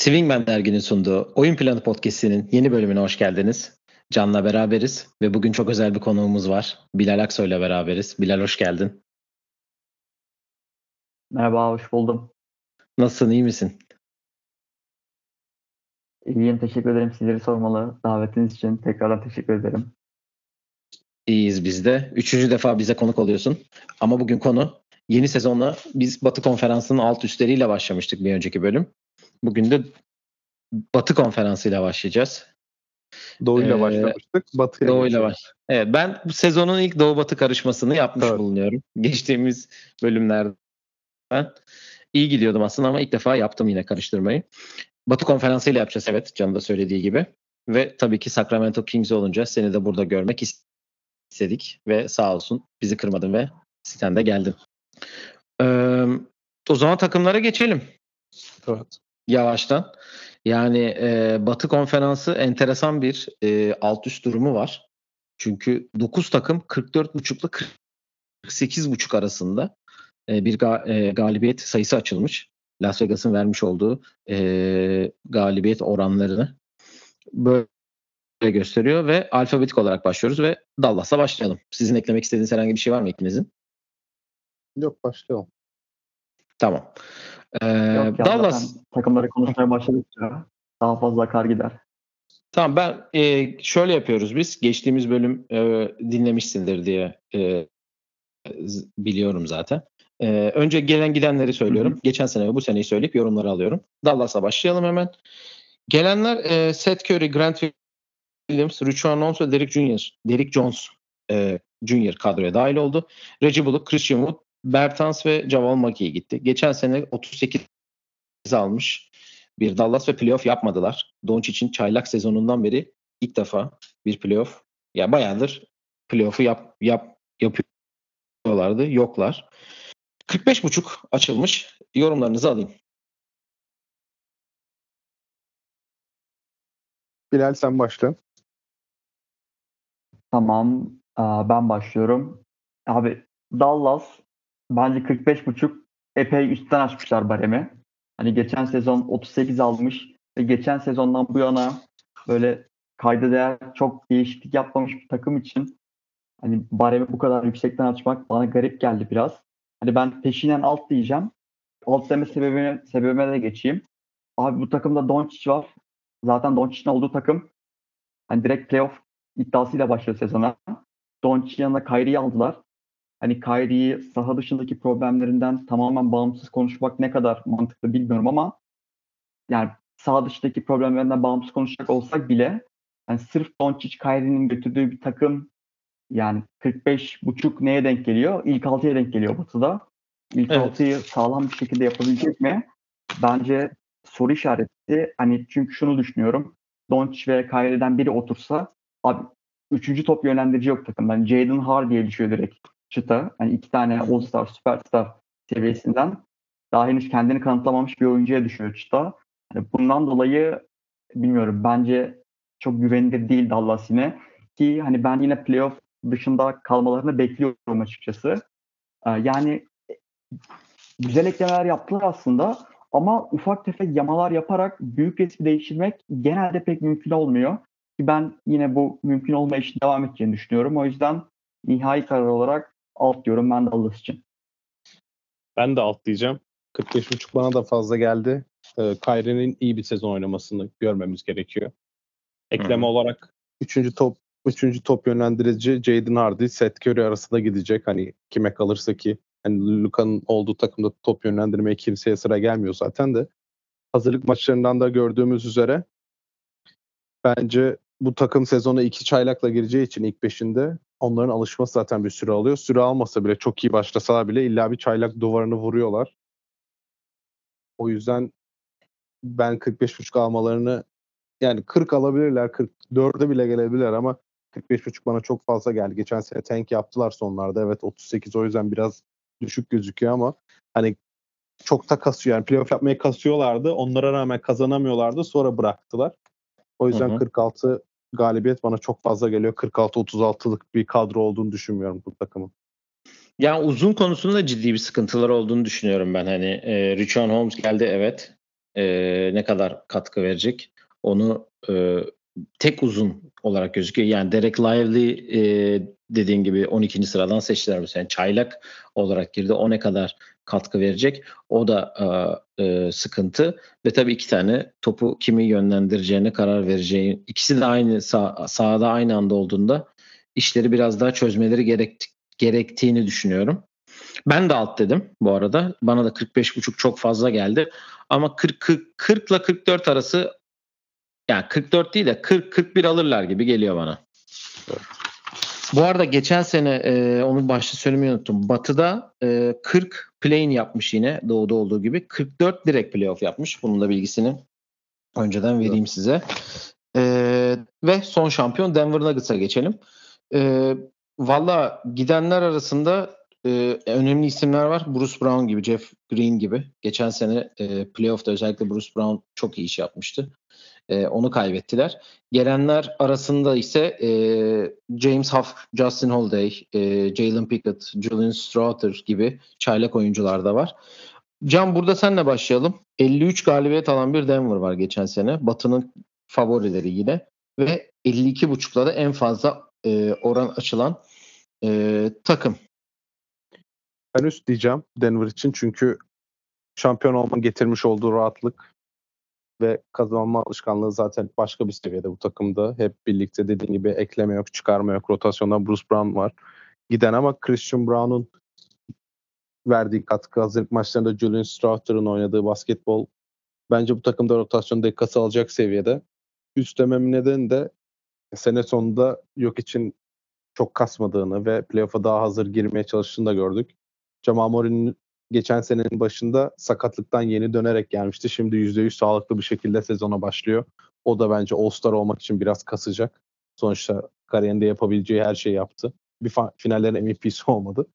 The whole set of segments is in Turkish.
Swingman derginin sunduğu Oyun Planı Podcast'inin yeni bölümüne hoş geldiniz. Can'la beraberiz ve bugün çok özel bir konuğumuz var. Bilal Aksoy'la beraberiz. Bilal hoş geldin. Merhaba, hoş buldum. Nasılsın, iyi misin? İyiyim, teşekkür ederim. Sizleri sormalı. Davetiniz için tekrardan teşekkür ederim. İyiyiz biz de. Üçüncü defa bize konuk oluyorsun. Ama bugün konu yeni sezonla biz Batı Konferansı'nın alt üstleriyle başlamıştık bir önceki bölüm. Bugün de Batı Konferansı'yla başlayacağız. Doğu'yla Ee, başlamıştık. Batı'ya Doğu'yla geçiyoruz. baş. Evet ben bu sezonun ilk Doğu Batı karışmasını yapmış Evet. bulunuyorum. Geçtiğimiz bölümlerde ben iyi gidiyordum aslında ama ilk defa yaptım yine karıştırmayı. Batı konferansıyla yapacağız evet Can'ın da söylediği gibi. Ve tabii ki Sacramento Kings olunca seni de burada görmek istedik. Ve sağ olsun bizi kırmadın ve sen de geldin. Ee, o zaman takımlara geçelim Evet. Yavaştan. Yani e, Batı Konferansı enteresan bir e, alt üst durumu var. Çünkü 9 takım 44.5 ile 48.5 arasında e, bir ga- e, galibiyet sayısı açılmış. Las Vegas'ın vermiş olduğu e, galibiyet oranlarını böyle gösteriyor ve alfabetik olarak başlıyoruz ve Dallas'la başlayalım. Sizin eklemek istediğiniz herhangi bir şey var mı ikinizin? Yok başlayalım. Tamam. E, Yok ya, Dallas takımları konuşmaya başladıkça daha fazla akar gider. Tamam ben e, şöyle yapıyoruz biz. Geçtiğimiz bölüm e, dinlemişsindir diye e, biliyorum zaten. E, önce gelen gidenleri söylüyorum. Geçen sene ve bu seneyi söyleyip yorumları alıyorum. Dallas'a başlayalım hemen. Gelenler e, Seth Curry, Grant Williams, Holmes ve Derrick Jones, Derrick Jones e, Jr. kadroya dahil oldu. Reggie Bullock, Christian Wood, Bertans ve Javal McGee gitti. Geçen sene 38 almış bir Dallas ve playoff yapmadılar. Doncic'in çaylak sezonundan beri ilk defa bir playoff ya bayağıdır playoff'u yap, yap yapıyorlardı. Yoklar. 45.5 açılmış. Yorumlarınızı alayım. Bilal sen başla. Tamam, aa, ben başlıyorum. Abi Dallas bence 45.5 epey üstten açmışlar baremi. Hani geçen sezon 38 almış ve geçen sezondan bu yana böyle kayda değer çok değişiklik yapmamış bir takım için hani baremi bu kadar yüksekten açmak bana garip geldi biraz. Hani ben peşinen alt diyeceğim. Alt deme sebebine, sebebime de geçeyim. Abi bu takımda Doncic var. Zaten Doncic'in olduğu takım hani direkt playoff iddiasıyla başlıyor sezona. Doncic'in yanına Kyrie'yi aldılar. Hani Kyrie'yi saha dışındaki problemlerinden tamamen bağımsız konuşmak ne kadar mantıklı bilmiyorum ama yani saha dışındaki problemlerinden bağımsız konuşacak olsak bile yani sırf Doncic Kyrie'nin götürdüğü bir takım yani 45 buçuk neye denk geliyor? İlk 6'ya denk geliyor Batı'da. İlk Evet. 6'yı sağlam bir şekilde yapabilecek mi? Bence soru işareti. Hani çünkü şunu düşünüyorum. Doncic ve Kyrie'den biri otursa abi üçüncü top yönlendirici yok takımda. Yani Jaden Hardy'ye düşüyor direkt çıta. Hani iki tane All-Star, Superstar seviyesinden daha henüz kendini kanıtlamamış bir oyuncuya düşüyor çıta. Hani bundan dolayı bilmiyorum bence çok güvenilir değil Dallas yine. Ki hani ben yine playoff dışında kalmalarını bekliyorum açıkçası. Ee, yani güzel eklemeler yaptılar aslında ama ufak tefek yamalar yaparak büyük resmi değiştirmek genelde pek mümkün olmuyor. Ki ben yine bu mümkün olma işi devam edeceğini düşünüyorum. O yüzden nihai karar olarak alt diyorum ben Dallas için. Ben de alt diyeceğim. 45.5 bana da fazla geldi. Ee, Kyrie'nin iyi bir sezon oynamasını görmemiz gerekiyor. Ekleme Hı olarak 3. top 3. top yönlendirici Jaden Hardy, Seth Curry arasında gidecek. Hani kime kalırsa ki hani Luka'nın olduğu takımda top yönlendirmeye kimseye sıra gelmiyor zaten de. Hazırlık maçlarından da gördüğümüz üzere bence bu takım sezona iki çaylakla gireceği için ilk beşinde onların alışması zaten bir süre alıyor. Süre almasa bile çok iyi başlasalar bile illa bir çaylak duvarını vuruyorlar. O yüzden ben 45.5 almalarını yani 40 alabilirler, 44'e bile gelebilirler ama 45.5 bana çok fazla geldi. Geçen sene tank yaptılar sonlarda. Evet 38 o yüzden biraz düşük gözüküyor ama hani çok da kasıyor. Yani playoff yapmaya kasıyorlardı. Onlara rağmen kazanamıyorlardı. Sonra bıraktılar. O yüzden Hı hı. 46 galibiyet bana çok fazla geliyor. 46-36'lık bir kadro olduğunu düşünmüyorum bu takımın. Yani uzun konusunda ciddi bir sıkıntılar olduğunu düşünüyorum ben. Hani e, Richaun Holmes geldi evet. e, ne kadar katkı verecek onu e, tek uzun olarak gözüküyor. Yani Derek Lively e, dediğin gibi 12. sıradan seçtiler bu sene. Çaylak olarak girdi. O ne kadar katkı verecek? O da e, e, sıkıntı. Ve tabii iki tane topu kimi yönlendireceğine karar vereceği. İkisi de aynı sah- sahada aynı anda olduğunda işleri biraz daha çözmeleri gerek, gerektiğini düşünüyorum. Ben de alt dedim bu arada. Bana da 45.5 çok fazla geldi. Ama 40, 40, 40 ile 44 arası yani 44 değil de 40 41 alırlar gibi geliyor bana. Bu arada geçen sene e, onu başta söylemeyi unuttum. Batı'da e, 40 play yapmış yine doğuda olduğu gibi. 44 direkt playoff yapmış. Bunun da bilgisini önceden vereyim evet. size. E, ve son şampiyon Denver Nuggets'a geçelim. E, Valla gidenler arasında e, önemli isimler var. Bruce Brown gibi, Jeff Green gibi. Geçen sene e, playoff'ta özellikle Bruce Brown çok iyi iş yapmıştı. E, onu kaybettiler. Gelenler arasında ise e, James Huff, Justin Holiday, e, Jalen Pickett, Julian Stroughter gibi çaylak oyuncular da var. Can burada senle başlayalım. 53 galibiyet alan bir Denver var geçen sene. Batı'nın favorileri yine. Ve 52.5'la da en fazla e, oran açılan e, takım. Ben üst diyeceğim Denver için çünkü şampiyon olma getirmiş olduğu rahatlık ve kazanma alışkanlığı zaten başka bir seviyede bu takımda. Hep birlikte dediğin gibi ekleme yok, çıkarma yok. Rotasyonda Bruce Brown var. Giden ama Christian Brown'un verdiği katkı hazırlık maçlarında Julian Stroughter'ın oynadığı basketbol bence bu takımda rotasyon dakikası alacak seviyede. Üst dememin nedeni de sene sonunda yok için çok kasmadığını ve playoff'a daha hazır girmeye çalıştığını da gördük. Jamal Murray'nin geçen senenin başında sakatlıktan yeni dönerek gelmişti. Şimdi %100 sağlıklı bir şekilde sezona başlıyor. O da bence All-Star olmak için biraz kasacak. Sonuçta kariyerinde yapabileceği her şeyi yaptı. Bir finallerin MVP'si olmadı.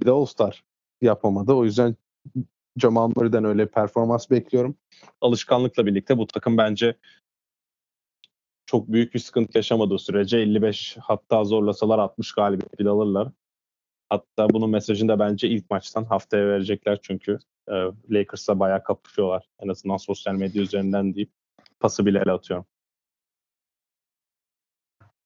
Bir de All-Star yapamadı. O yüzden Jamal Murray'den öyle performans bekliyorum. Alışkanlıkla birlikte bu takım bence çok büyük bir sıkıntı yaşamadığı sürece 55 hatta zorlasalar 60 galibiyet bile alırlar. Hatta bunun mesajını da bence ilk maçtan haftaya verecekler çünkü e, Lakers'la bayağı kapışıyorlar. En azından sosyal medya üzerinden deyip pası bile ele atıyorum.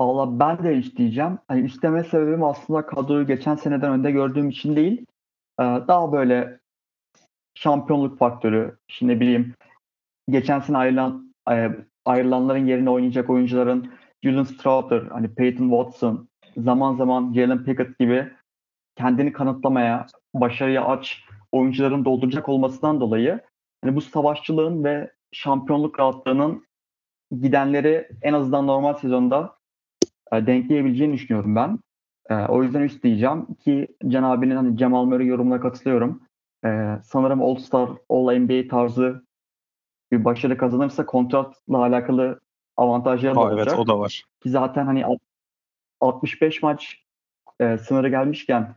Valla ben de isteyeceğim. Hani isteme sebebim aslında kadroyu geçen seneden önde gördüğüm için değil. E, daha böyle şampiyonluk faktörü, şimdi bileyim geçen sene ayrılan e, ayrılanların yerine oynayacak oyuncuların Julian Stroughter, hani Peyton Watson, zaman zaman Jalen Pickett gibi kendini kanıtlamaya, başarıya aç oyuncuların dolduracak olmasından dolayı hani bu savaşçılığın ve şampiyonluk rahatlığının gidenleri en azından normal sezonda e, denkleyebileceğini düşünüyorum ben. E, o yüzden üst diyeceğim ki Can abinin hani Cemal Murray yorumuna katılıyorum. E, sanırım All Star, All NBA tarzı bir başarı kazanırsa kontratla alakalı avantajları da olacak. Evet o da var. Ki zaten hani 65 maç e, sınırı gelmişken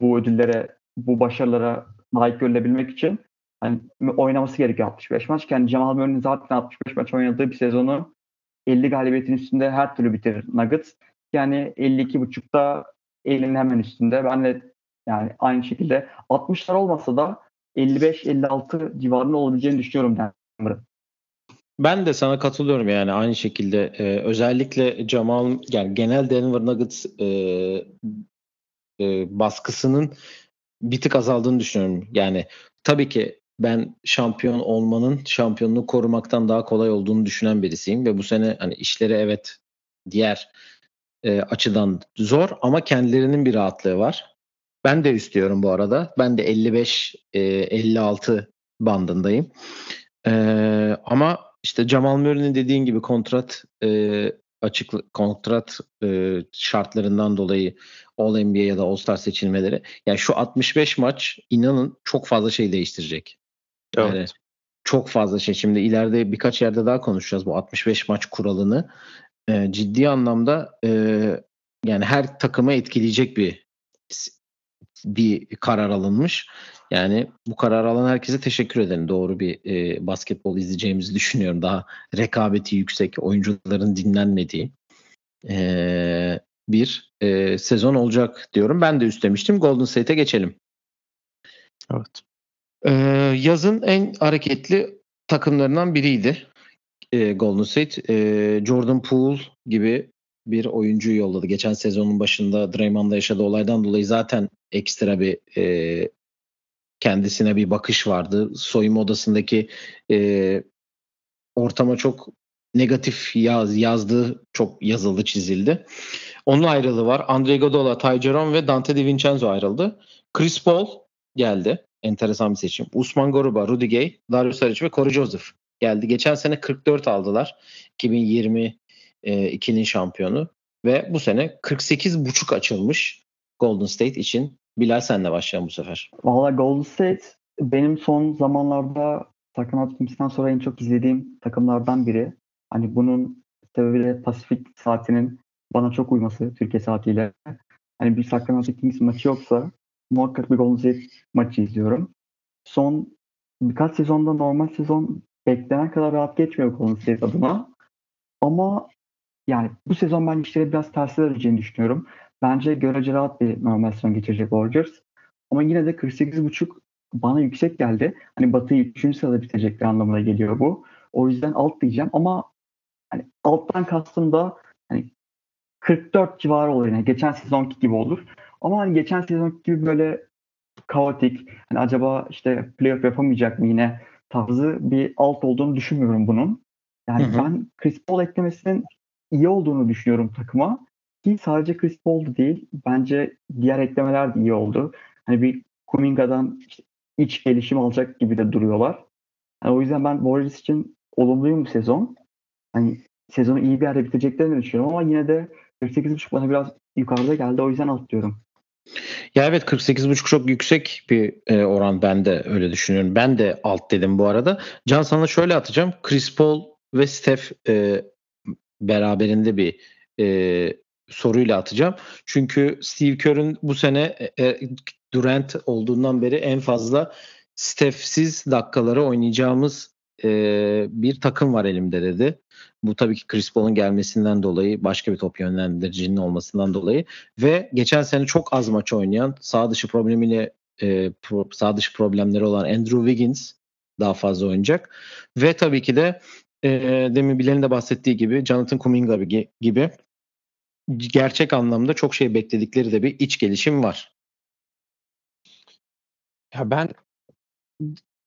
bu ödüllere, bu başarılara layık görülebilmek için hani oynaması gerekiyor 65 maç. Kendi Cemal Murray'nin zaten 65 maç oynadığı bir sezonu 50 galibiyetin üstünde her türlü bitirir Nuggets. Yani 52.5'da 50'nin hemen üstünde. Ben de yani aynı şekilde 60'lar olmasa da 55-56 civarında olabileceğini düşünüyorum Denver'ın. Ben de sana katılıyorum yani aynı şekilde e, özellikle Jamal yani genel Denver Nuggets e, e, baskısının bir tık azaldığını düşünüyorum. Yani tabii ki ben şampiyon olmanın şampiyonluğu korumaktan daha kolay olduğunu düşünen birisiyim ve bu sene hani işleri evet diğer e, açıdan zor ama kendilerinin bir rahatlığı var. Ben de istiyorum bu arada. Ben de 55 e, 56 bandındayım. E, ama işte Jamal Murray'nin dediğin gibi kontrat e, açık kontrat e, şartlarından dolayı All NBA ya da All Star seçilmeleri. Yani şu 65 maç inanın çok fazla şey değiştirecek. Yani evet. çok fazla şey. Şimdi ileride birkaç yerde daha konuşacağız bu 65 maç kuralını. E, ciddi anlamda e, yani her takımı etkileyecek bir bir karar alınmış. Yani bu karar alan herkese teşekkür ederim. Doğru bir e, basketbol izleyeceğimizi düşünüyorum. Daha rekabeti yüksek, oyuncuların dinlenmediği e, bir e, sezon olacak diyorum. Ben de üstlemiştim. Golden State'e geçelim. Evet. E, yazın en hareketli takımlarından biriydi e, Golden State. E, Jordan Poole gibi bir oyuncu yolladı. Geçen sezonun başında Draymond'da yaşadığı olaydan dolayı zaten ekstra bir e, kendisine bir bakış vardı. Soyunma odasındaki e, ortama çok negatif yaz, yazdığı çok yazıldı çizildi. Onun ayrılığı var. Andre Iguodala, Ty Jerome ve Dante DiVincenzo ayrıldı. Chris Paul geldi. Enteresan bir seçim. Usman Goruba, Rudy Gay, Darius Saric ve Corey Joseph geldi. Geçen sene 44 aldılar. 2022'nin şampiyonu. Ve bu sene 48,5 açılmış Golden State için. Bilal senle başlayalım bu sefer. Valla Golden State benim son zamanlarda Sacramento Kings'ten sonra en çok izlediğim takımlardan biri. Hani bunun sebebi de Pasifik saatinin bana çok uyması Türkiye saatiyle. Hani bir Sacramento Kings maçı yoksa muhakkak bir Golden State maçı izliyorum. Son birkaç sezonda normal sezon beklenen kadar rahat geçmiyor Golden State adına. Ama yani bu sezon ben işleri biraz tersine döneceğini düşünüyorum. Bence görece rahat bir normal sezon geçirecek Warriors. Ama yine de 48.5 bana yüksek geldi. Hani Batı'yı 3. sırada bitirecekler anlamına geliyor bu. O yüzden alt diyeceğim ama hani alttan kastım da hani 44 civarı olur. Yani geçen sezonki gibi olur. Ama hani geçen sezonki gibi böyle kaotik, hani acaba işte playoff yapamayacak mı yine tarzı bir alt olduğunu düşünmüyorum bunun. Yani hı hı. ben Chris Paul eklemesinin iyi olduğunu düşünüyorum takıma. Ki sadece Chris Paul değil. Bence diğer eklemeler de iyi oldu. Hani bir Kuminga'dan iç gelişim alacak gibi de duruyorlar. Yani o yüzden ben Warriors için olumluyum bu sezon. Hani sezonu iyi bir yerde bitireceklerini düşünüyorum ama yine de 48.5 bana biraz yukarıda geldi. O yüzden atlıyorum. Ya evet 48.5 çok yüksek bir e, oran ben de öyle düşünüyorum. Ben de alt dedim bu arada. Can sana şöyle atacağım. Chris Paul ve Steph e, beraberinde bir e, soruyla atacağım. Çünkü Steve Kerr'ün bu sene e, e, Durant olduğundan beri en fazla Steph'siz dakikaları oynayacağımız e, bir takım var elimde dedi. Bu tabii ki Chris Paul'un gelmesinden dolayı, başka bir top yönlendiricinin olmasından dolayı ve geçen sene çok az maç oynayan, sağ dışı problemiyle e, pro, sağ dışı problemleri olan Andrew Wiggins daha fazla oynayacak. Ve tabii ki de e, demin Bilal'in de bahsettiği gibi Jonathan Kuminga gibi gerçek anlamda çok şey bekledikleri de bir iç gelişim var. Ya ben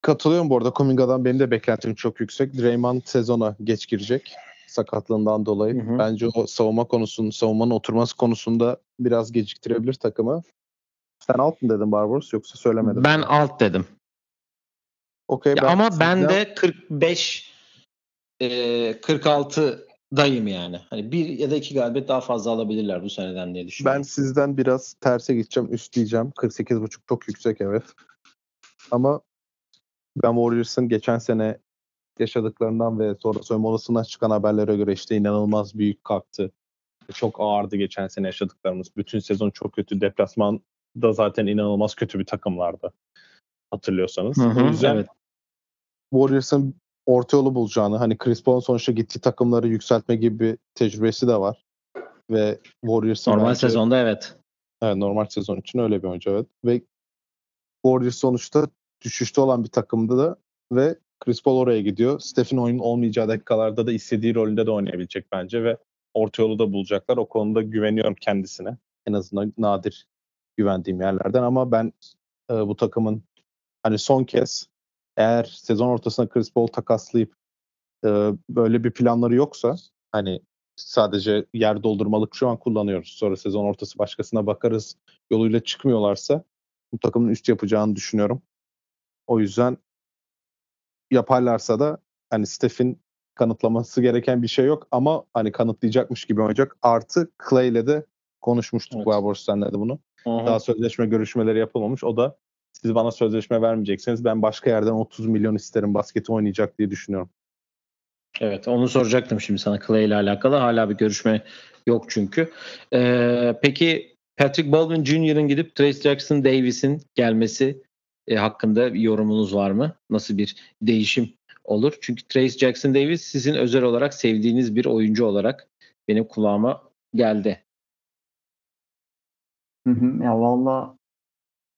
katılıyorum bu arada. Kuminga'dan benim de beklentim çok yüksek. Draymond sezona geç girecek sakatlığından dolayı. Hı hı. Bence o savunma konusunda, savunmanın oturması konusunda biraz geciktirebilir takımı. Sen alt mı dedin Barbaros yoksa söylemedim? Ben alt dedim. Okay, ben ama ben de 45 e, 46 dayım yani. Hani bir ya da iki galibiyet daha fazla alabilirler bu seneden diye düşünüyorum. Ben sizden biraz terse gideceğim, üstleyeceğim. 48.5 çok yüksek evet. Ama ben Warriors'ın geçen sene yaşadıklarından ve sonra soyunma odasından çıkan haberlere göre işte inanılmaz büyük kalktı. Çok ağırdı geçen sene yaşadıklarımız. Bütün sezon çok kötü. Deplasman da zaten inanılmaz kötü bir takımlardı. Hatırlıyorsanız. Hı hı, o yüzden evet. Warriors'ın orta yolu bulacağını hani Chris Paul'un sonuçta gittiği takımları yükseltme gibi bir tecrübesi de var. Ve Warriors'ın normal bence, sezonda evet. Evet normal sezon için öyle bir oyuncu evet. Ve Warriors sonuçta düşüşte olan bir takımdı da ve Chris Paul oraya gidiyor. Steph'in oyunun olmayacağı dakikalarda da istediği rolünde de oynayabilecek bence ve orta yolu da bulacaklar. O konuda güveniyorum kendisine. En azından nadir güvendiğim yerlerden ama ben e, bu takımın hani son kez eğer sezon ortasında Chris Paul takaslayıp e, böyle bir planları yoksa hani sadece yer doldurmalık şu an kullanıyoruz. Sonra sezon ortası başkasına bakarız yoluyla çıkmıyorlarsa bu takımın üst yapacağını düşünüyorum. O yüzden yaparlarsa da hani Steph'in kanıtlaması gereken bir şey yok ama hani kanıtlayacakmış gibi olacak. Artı Clay ile de konuşmuştuk evet. Warburton'la de bunu. Hı-hı. Daha sözleşme görüşmeleri yapılmamış. O da siz bana sözleşme vermeyecekseniz ben başka yerden 30 milyon isterim basketi oynayacak diye düşünüyorum. Evet onu soracaktım şimdi sana Clay ile alakalı. Hala bir görüşme yok çünkü. Ee, peki Patrick Baldwin Jr.'ın gidip Trace Jackson Davis'in gelmesi e, hakkında bir yorumunuz var mı? Nasıl bir değişim olur? Çünkü Trace Jackson Davis sizin özel olarak sevdiğiniz bir oyuncu olarak benim kulağıma geldi. Hı hı, ya valla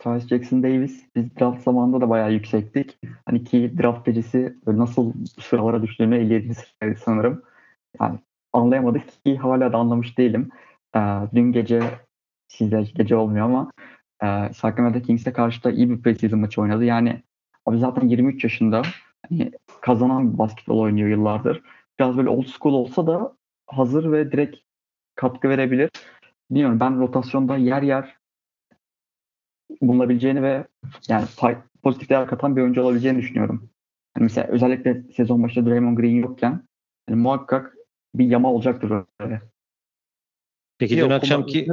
Charles Jackson Davis biz draft zamanında da bayağı yüksektik. Hani ki draft gecesi nasıl sıralara düştüğünü 57. sıraydı sanırım. Yani anlayamadık ki hala da anlamış değilim. Ee, dün gece sizde gece olmuyor ama e, Sacramento Kings'e karşı da iyi bir preseason maçı oynadı. Yani abi zaten 23 yaşında hani kazanan bir basketbol oynuyor yıllardır. Biraz böyle old school olsa da hazır ve direkt katkı verebilir. Bilmiyorum ben rotasyonda yer yer bulunabileceğini ve yani pozitif değer katan bir oyuncu olabileceğini düşünüyorum. Yani mesela özellikle sezon başında Draymond Green yokken yani muhakkak bir yama olacaktır öyle. Peki dün akşamki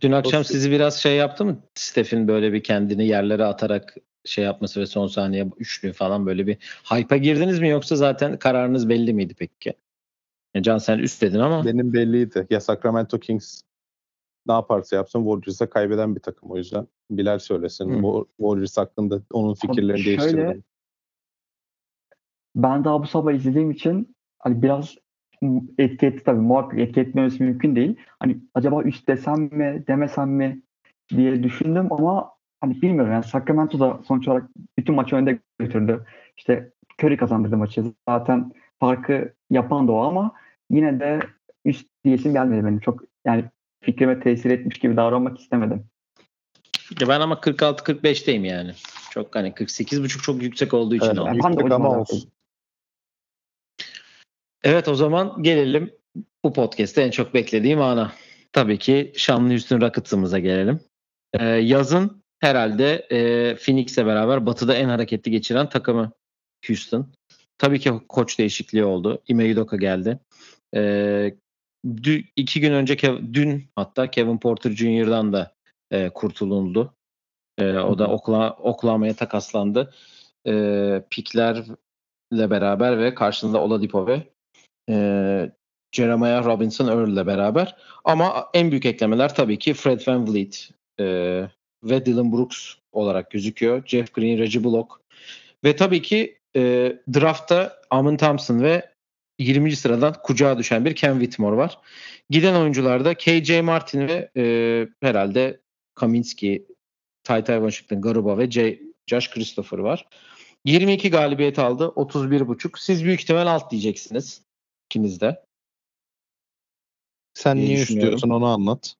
dün akşam sizi biraz şey yaptı mı? Steph'in böyle bir kendini yerlere atarak şey yapması ve son saniye üçlü falan böyle bir hype'a girdiniz mi yoksa zaten kararınız belli miydi peki? Yani Can sen üst dedin ama. Benim belliydi. Ya Sacramento Kings ne yaparsa yapsın Warriors'a kaybeden bir takım o yüzden. Bilal söylesin. Hmm. Warriors hakkında onun fikirlerini değiştirdim. Ben daha bu sabah izlediğim için hani biraz etki etti tabii. Muhakkak etki etmemesi mümkün değil. Hani acaba üst desem mi demesem mi diye düşündüm ama hani bilmiyorum yani Sacramento da sonuç olarak bütün maçı önde götürdü. İşte Curry kazandırdı maçı. Zaten farkı yapan da o ama yine de üst diyesim gelmedi benim. Çok yani fikrime tesir etmiş gibi davranmak istemedim. Ben ama 46-45'teyim yani. Çok hani 48.5 çok yüksek olduğu için evet, aldım. Yüksek ama olsun. Evet o zaman gelelim bu podcast'te en çok beklediğim ana. Tabii ki Şanlı Üstün Rockets'ımıza gelelim. Ee, yazın herhalde e, Phoenix'le beraber batıda en hareketli geçiren takımı Houston. Tabii ki koç değişikliği oldu. Ime Udoka geldi. Ee, dün, iki gün önce dün hatta Kevin Porter Jr.'dan da e, kurtulundu. E, o da Okla, Oklahoma'ya takaslandı. E, piklerle beraber ve karşısında Oladipo ve e, Jeremiah Robinson Earl ile beraber. Ama en büyük eklemeler tabii ki Fred Van Vliet e, ve Dylan Brooks olarak gözüküyor. Jeff Green, Reggie Bullock ve tabii ki e, draftta Amon Thompson ve 20. sıradan kucağa düşen bir Ken Whitmore var. Giden oyuncularda KJ Martin ve e, herhalde Kaminski, Ty Ty Washington, Garuba ve J, Josh Christopher var. 22 galibiyet aldı. 31.5. Siz büyük ihtimal alt diyeceksiniz. İkiniz de. Sen niye üst diyorsun onu anlat.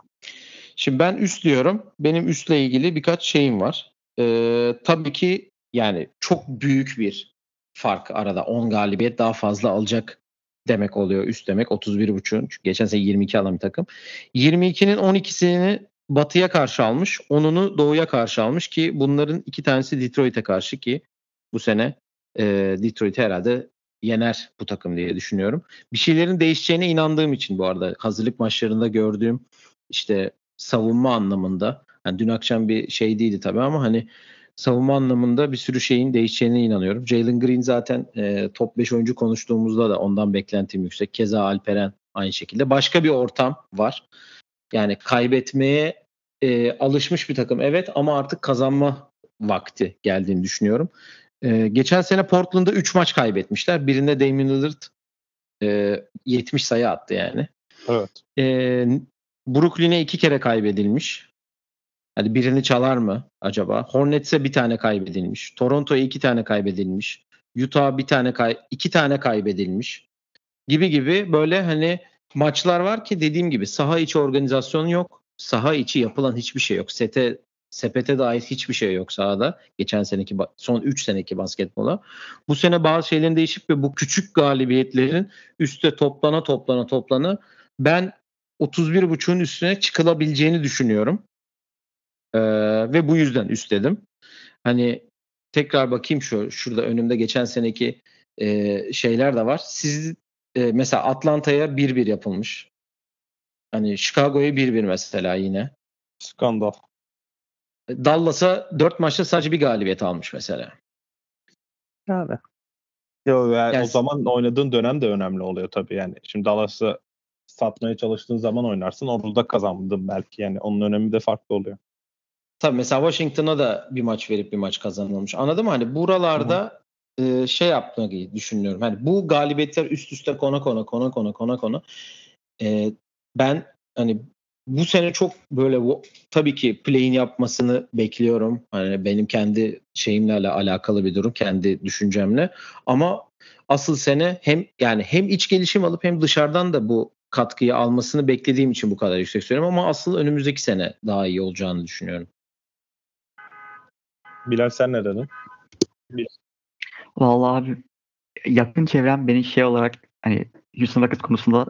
Şimdi ben üst diyorum. Benim üstle ilgili birkaç şeyim var. Ee, tabii ki yani çok büyük bir fark arada. 10 galibiyet daha fazla alacak demek oluyor. Üst demek 31.5'un. Çünkü geçen sene 22 alan bir takım. 22'nin 12'sini Batı'ya karşı almış. 10'unu Doğu'ya karşı almış ki bunların iki tanesi Detroit'e karşı ki bu sene e, Detroit herhalde yener bu takım diye düşünüyorum. Bir şeylerin değişeceğine inandığım için bu arada hazırlık maçlarında gördüğüm işte savunma anlamında yani dün akşam bir şey değildi tabii ama hani savunma anlamında bir sürü şeyin değişeceğine inanıyorum. Jalen Green zaten e, top 5 oyuncu konuştuğumuzda da ondan beklentim yüksek. Keza Alperen aynı şekilde. Başka bir ortam var. Yani kaybetmeye e, alışmış bir takım evet ama artık kazanma vakti geldiğini düşünüyorum. E, geçen sene Portland'da 3 maç kaybetmişler. Birinde Damian Lillard e, 70 sayı attı yani. Evet. E, Brooklyn'e iki kere kaybedilmiş. Hadi birini çalar mı acaba? Hornets'e bir tane kaybedilmiş. Toronto'ya iki tane kaybedilmiş. Utah bir tane kay iki tane kaybedilmiş. Gibi gibi böyle hani maçlar var ki dediğim gibi saha içi organizasyon yok. Saha içi yapılan hiçbir şey yok. Sete sepete dair hiçbir şey yok sahada. Geçen seneki son 3 seneki basketbola. Bu sene bazı şeylerin değişip ve bu küçük galibiyetlerin üste toplana toplana toplana ben 31.5'un üstüne çıkılabileceğini düşünüyorum. Ve bu yüzden üstledim. Hani tekrar bakayım şu şurada önümde geçen seneki e, şeyler de var. Siz e, mesela Atlanta'ya 1-1 yapılmış. Hani Chicago'ya 1-1 mesela yine. Skandal. Dallas'a 4 maçta sadece bir galibiyet almış mesela. Yani. Yo, yani, yani o zaman oynadığın dönem de önemli oluyor tabii yani. Şimdi Dallas'ı satmaya çalıştığın zaman oynarsın. Orada kazandın belki yani. Onun önemi de farklı oluyor. Tabii mesela Washington'a da bir maç verip bir maç kazanılmış. Anladın mı? Hani buralarda e, şey yapmayı düşünüyorum. Hani bu galibiyetler üst üste kona kona kona kona kona kona. E, ben hani bu sene çok böyle tabii ki play'in yapmasını bekliyorum. Hani benim kendi şeyimle ala- alakalı bir durum, kendi düşüncemle. Ama asıl sene hem yani hem iç gelişim alıp hem dışarıdan da bu katkıyı almasını beklediğim için bu kadar yüksek söylüyorum ama asıl önümüzdeki sene daha iyi olacağını düşünüyorum. Bilal sen ne dedin? Vallahi abi yakın çevrem beni şey olarak hani Houston Rockets konusunda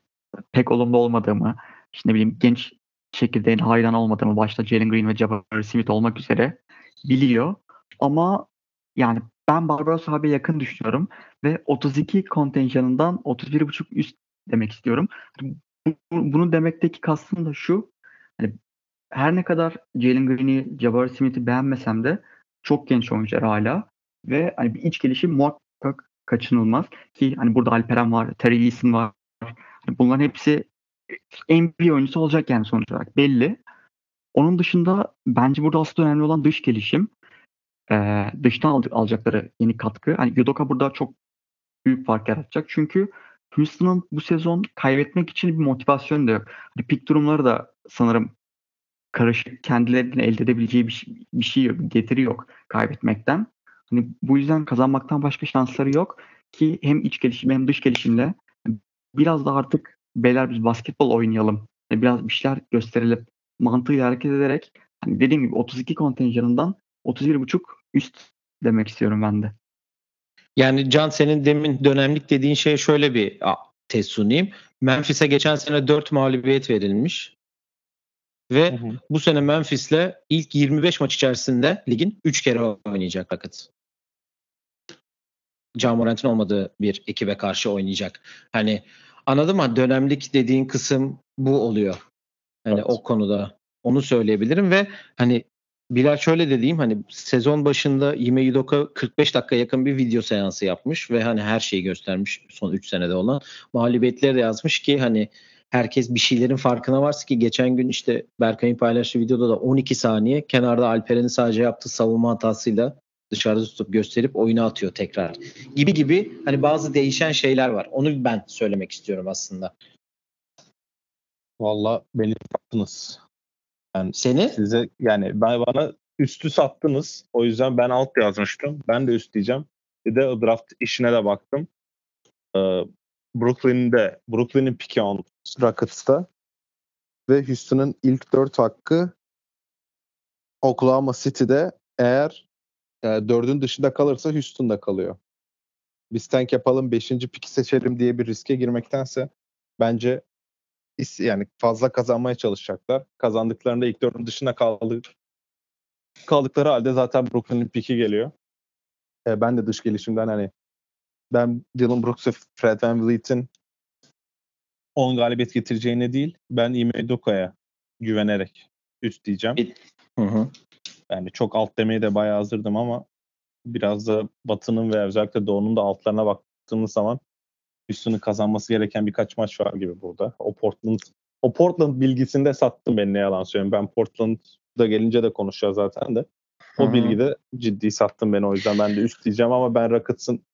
pek olumlu olmadığımı, işte ne bileyim genç çekirdeğin hayran olmadığımı başta Jalen Green ve Jabari Smith olmak üzere biliyor. Ama yani ben Barbaros abiye yakın düşünüyorum ve 32 kontenjanından 31.5 üst demek istiyorum. Bu- Bunu demekteki kastım da şu. Hani her ne kadar Jalen Green'i, Jabari Smith'i beğenmesem de çok genç oyuncular hala ve hani bir iç gelişim muhakkak kaçınılmaz ki hani burada Alperen var, Terry Eason var. Hani bunların hepsi NBA oyuncusu olacak yani sonuç olarak belli. Onun dışında bence burada asıl önemli olan dış gelişim. Ee, dıştan al- alacakları yeni katkı. Hani Yudoka burada çok büyük fark yaratacak. Çünkü Houston'ın bu sezon kaybetmek için bir motivasyon da yok. Hani pik durumları da sanırım karışık kendilerinin elde edebileceği bir şey, bir şey yok, bir getiri yok kaybetmekten. Hani bu yüzden kazanmaktan başka şansları yok ki hem iç gelişim hem dış gelişimle biraz da artık beyler biz basketbol oynayalım. Yani biraz bir şeyler gösterelim mantığıyla hareket ederek hani dediğim gibi 32 kontenjanından 31.5 üst demek istiyorum ben de. Yani Can senin demin dönemlik dediğin şey şöyle bir test sunayım. Memphis'e geçen sene 4 mağlubiyet verilmiş. Ve bu sene Memphis'le ilk 25 maç içerisinde ligin 3 kere oynayacak Rockets. Can Morant'in olmadığı bir ekibe karşı oynayacak. Hani anladın mı? Dönemlik dediğin kısım bu oluyor. Hani Evet. o konuda onu söyleyebilirim ve hani Bilal şöyle dediğim hani sezon başında Ime Yudoka 45 dakika yakın bir video seansı yapmış ve hani her şeyi göstermiş son 3 senede olan. Mağlubiyetleri de yazmış ki hani herkes bir şeylerin farkına varsa ki geçen gün işte Berkay'ın paylaştığı videoda da 12 saniye kenarda Alperen'in sadece yaptığı savunma hatasıyla dışarıda tutup gösterip oyuna atıyor tekrar. Gibi gibi hani bazı değişen şeyler var. Onu ben söylemek istiyorum aslında. Valla beni sattınız. Seni Size yani ben bana üstü sattınız. O yüzden ben alt yazmıştım. Ben de üst diyeceğim. Bir de draft işine de baktım. Ee, Brooklyn'de Brooklyn'in piki on Rockets'ta ve Houston'ın ilk dört hakkı Oklahoma City'de eğer e, dördün dışında kalırsa Houston'da kalıyor. Biz tank yapalım beşinci piki seçelim diye bir riske girmektense bence yani fazla kazanmaya çalışacaklar. Kazandıklarında ilk dördün dışında kaldı, kaldıkları halde zaten Brooklyn'in piki geliyor. E, ben de dış gelişimden hani ben Dylan Brooks ve Fred VanVleet'in 10 galibiyet getireceğine değil ben Ime Doka'ya güvenerek üst diyeceğim. Hı hı. Yani çok alt demeye de bayağı hazırdım ama biraz da Batı'nın ve özellikle Doğu'nun da altlarına baktığımız zaman Houston'ın kazanması gereken birkaç maç var gibi burada. O Portland o Portland bilgisinde sattım ben ne yalan söyleyeyim. Ben Portland'da gelince de konuşacağız zaten de. O Hı hı. bilgide ciddi sattım beni o yüzden ben de üst diyeceğim ama ben Rockets'ın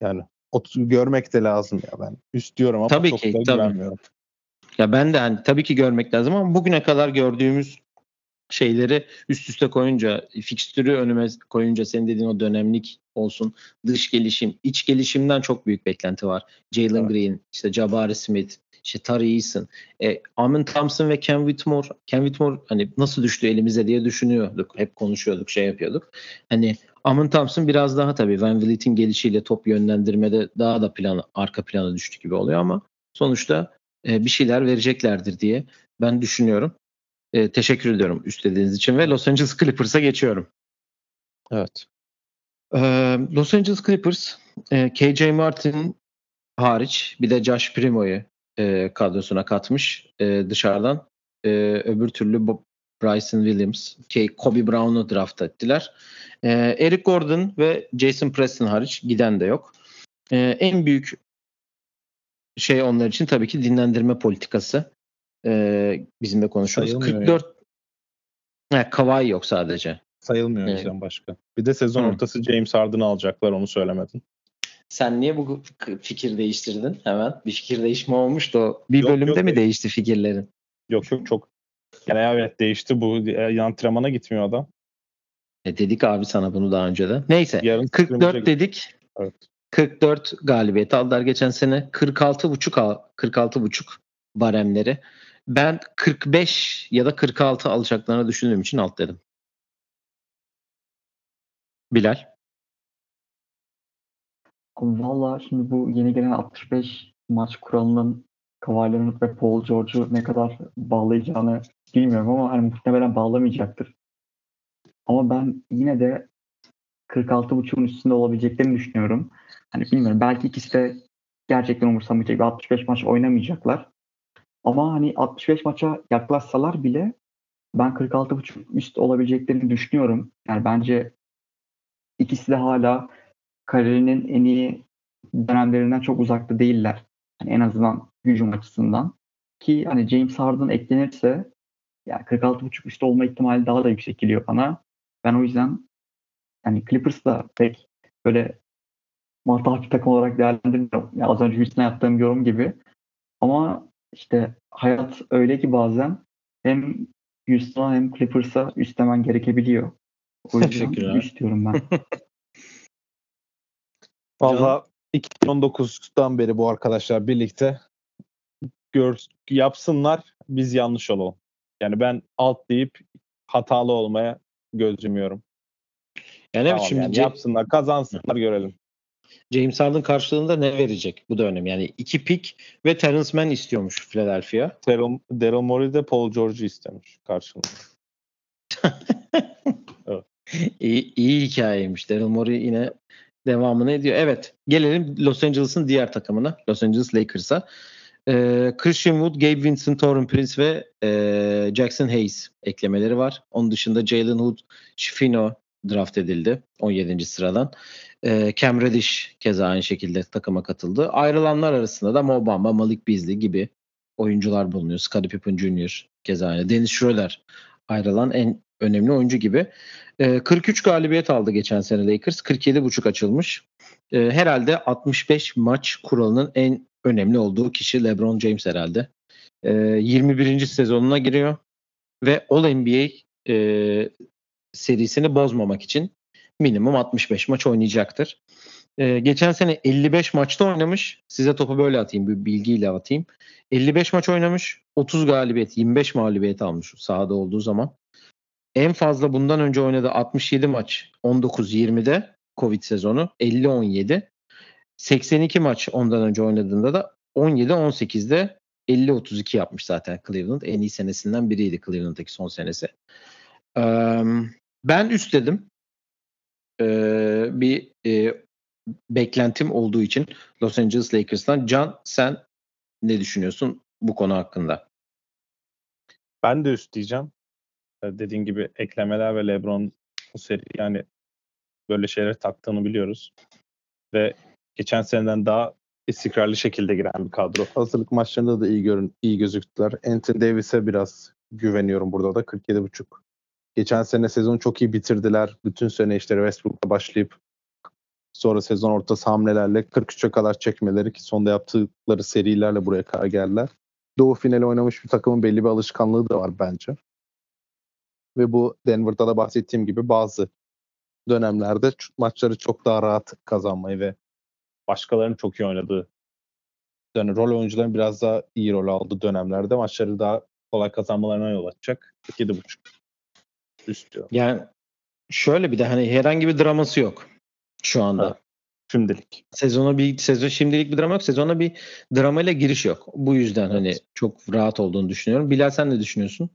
yani görmek de lazım ya ben. Üst diyorum ama Tabii çok ki, da tabii. güvenmiyorum. Ya ben de hani tabii ki görmek lazım ama bugüne kadar gördüğümüz şeyleri üst üste koyunca, fikstürü önüme koyunca senin dediğin o dönemlik olsun, dış gelişim, iç gelişimden çok büyük beklenti var. Jalen Evet. Green, işte Jabari Smith, işte Tari Eason, e, Amin Thompson ve Ken Whitmore, Ken Whitmore hani nasıl düştü elimize diye düşünüyorduk. Hep konuşuyorduk, şey yapıyorduk. Hani Amin Thompson biraz daha tabii Van Vliet'in gelişiyle top yönlendirmede daha da plan, arka plana düştü gibi oluyor ama sonuçta e, bir şeyler vereceklerdir diye ben düşünüyorum. E, teşekkür ediyorum üstlediğiniz için ve Los Angeles Clippers'a geçiyorum. Evet. Ee, Los Angeles Clippers e, KJ Martin hariç bir de Josh Primo'yu e, kadrosuna katmış e, dışarıdan. E, öbür türlü Bo- Bryson Williams, ki Kobe Brown'u draft ettiler. E, Eric Gordon ve Jason Preston hariç giden de yok. E, en büyük şey onlar için tabii ki dinlendirme politikası. E, bizim de konuşuyoruz. Sayılmıyor 44 He, Kawhi yok sadece. Sayılmıyor Evet. başka. Bir de sezon Hı. ortası James Harden'ı alacaklar onu söylemedin. Sen niye bu fikir değiştirdin hemen? Bir fikir değişme olmuştu o. Bir Yok, bölümde yok, mi değişti fikirlerin? Yok yok çok. Yani evet değişti bu. E, Antrenmana gitmiyor adam. E dedik abi sana bunu daha önce de. Neyse. Yarın 44 scrimmage'e- dedik. Evet. 44 galibiyet aldılar geçen sene. 46 buçuk 46 buçuk baremleri. Ben 45 ya da 46 alacaklarını düşündüğüm için alt dedim. Bilal. Valla şimdi bu yeni gelen 65 maç kuralının Kawhi Leonard ve Paul George'u ne kadar bağlayacağını bilmiyorum ama hani muhtemelen bağlamayacaktır. Ama ben yine de 46.5'un üstünde olabileceklerini düşünüyorum. Hani bilmiyorum belki ikisi de gerçekten umursamayacak ve 65 maç oynamayacaklar. Ama hani 65 maça yaklaşsalar bile ben 46.5 üst olabileceklerini düşünüyorum. Yani bence ikisi de hala kariyerinin en iyi dönemlerinden çok uzakta değiller. Hani en azından hücum açısından. Ki hani James Harden eklenirse yani 46.5 üstü olma ihtimali daha da yüksek geliyor bana. Ben o yüzden yani Clippers da pek böyle matah bir takım olarak değerlendirmiyorum. Yani az önce Houston'a yaptığım yorum gibi. Ama işte hayat öyle ki bazen hem Houston'a hem Clippers'a üstlemen gerekebiliyor. O yüzden üst diyorum ben. Valla 2019'dan beri bu arkadaşlar birlikte gör, yapsınlar biz yanlış olalım. Yani ben alt deyip hatalı olmaya göz yumuyorum. Yani evet Tamam, şimdi yani yapsınlar kazansınlar görelim. James Harden karşılığında ne verecek? Bu da önemli. Yani iki pick ve Terence Mann istiyormuş Philadelphia. Daryl, Daryl Morey de Paul George'u istemiş karşılığında. iyi, iyi hikayeymiş. Daryl Morey yine devamını ediyor. Evet. Gelelim Los Angeles'ın diğer takımına. Los Angeles Lakers'a. Ee, Christian Wood, Gabe Vincent, Torrey Prince ve e, Jackson Hayes eklemeleri var. Onun dışında Jalen Hood, Shifino draft edildi 17. sıradan. Ee, Cam Reddish keza aynı şekilde takıma katıldı. Ayrılanlar arasında da Mo Bamba, Malik Beasley gibi oyuncular bulunuyor. Scottie Pippen Jr. keza aynı. Dennis Schroeder ayrılan en önemli oyuncu gibi. Ee, 43 galibiyet aldı geçen sene Lakers. 47.5 açılmış. Ee, herhalde 65 maç kuralının en önemli olduğu kişi LeBron James herhalde. Ee, 21. sezonuna giriyor ve All NBA e, serisini bozmamak için minimum 65 maç oynayacaktır. Ee, geçen sene 55 maçta oynamış. Size topu böyle atayım, bir bilgiyle atayım. 55 maç oynamış, 30 galibiyet, 25 mağlubiyet almış sahada olduğu zaman. En fazla bundan önce oynadığı 67 maç 19-20'de Covid sezonu 50-17. 82 maç ondan önce oynadığında da 17-18'de 50-32 yapmış zaten Cleveland. En iyi senesinden biriydi Cleveland'daki son senesi. Ee, ben üst dedim. Ee, bir e, beklentim olduğu için Los Angeles Lakers'tan. Can sen ne düşünüyorsun bu konu hakkında? Ben de üst diyeceğim. Ee, Dediğin gibi eklemeler ve LeBron bu seri yani böyle şeyler taktığını biliyoruz. Ve geçen seneden daha istikrarlı şekilde giren bir kadro. Hazırlık maçlarında da iyi görün iyi gözüktüler. Anthony Davis'e biraz güveniyorum burada da 47.5. Geçen sene sezonu çok iyi bitirdiler. Bütün sene işte Westbrook'la başlayıp sonra sezon ortası hamlelerle 43'e kadar çekmeleri ki sonda yaptıkları serilerle buraya kadar geldiler. Doğu finali oynamış bir takımın belli bir alışkanlığı da var bence. Ve bu Denver'da da bahsettiğim gibi bazı dönemlerde maçları çok daha rahat kazanmayı ve başkalarının çok iyi oynadığı yani rol oyuncuların biraz daha iyi rol aldığı dönemlerde maçları daha kolay kazanmalarına yol açacak. 7.5 üst diyor. Yani şöyle bir de hani herhangi bir draması yok şu anda. Evet. Şimdilik. Sezona bir sezon şimdilik bir drama yok. Sezona bir dramayla giriş yok. Bu yüzden hani Evet. çok rahat olduğunu düşünüyorum. Bilal sen ne düşünüyorsun?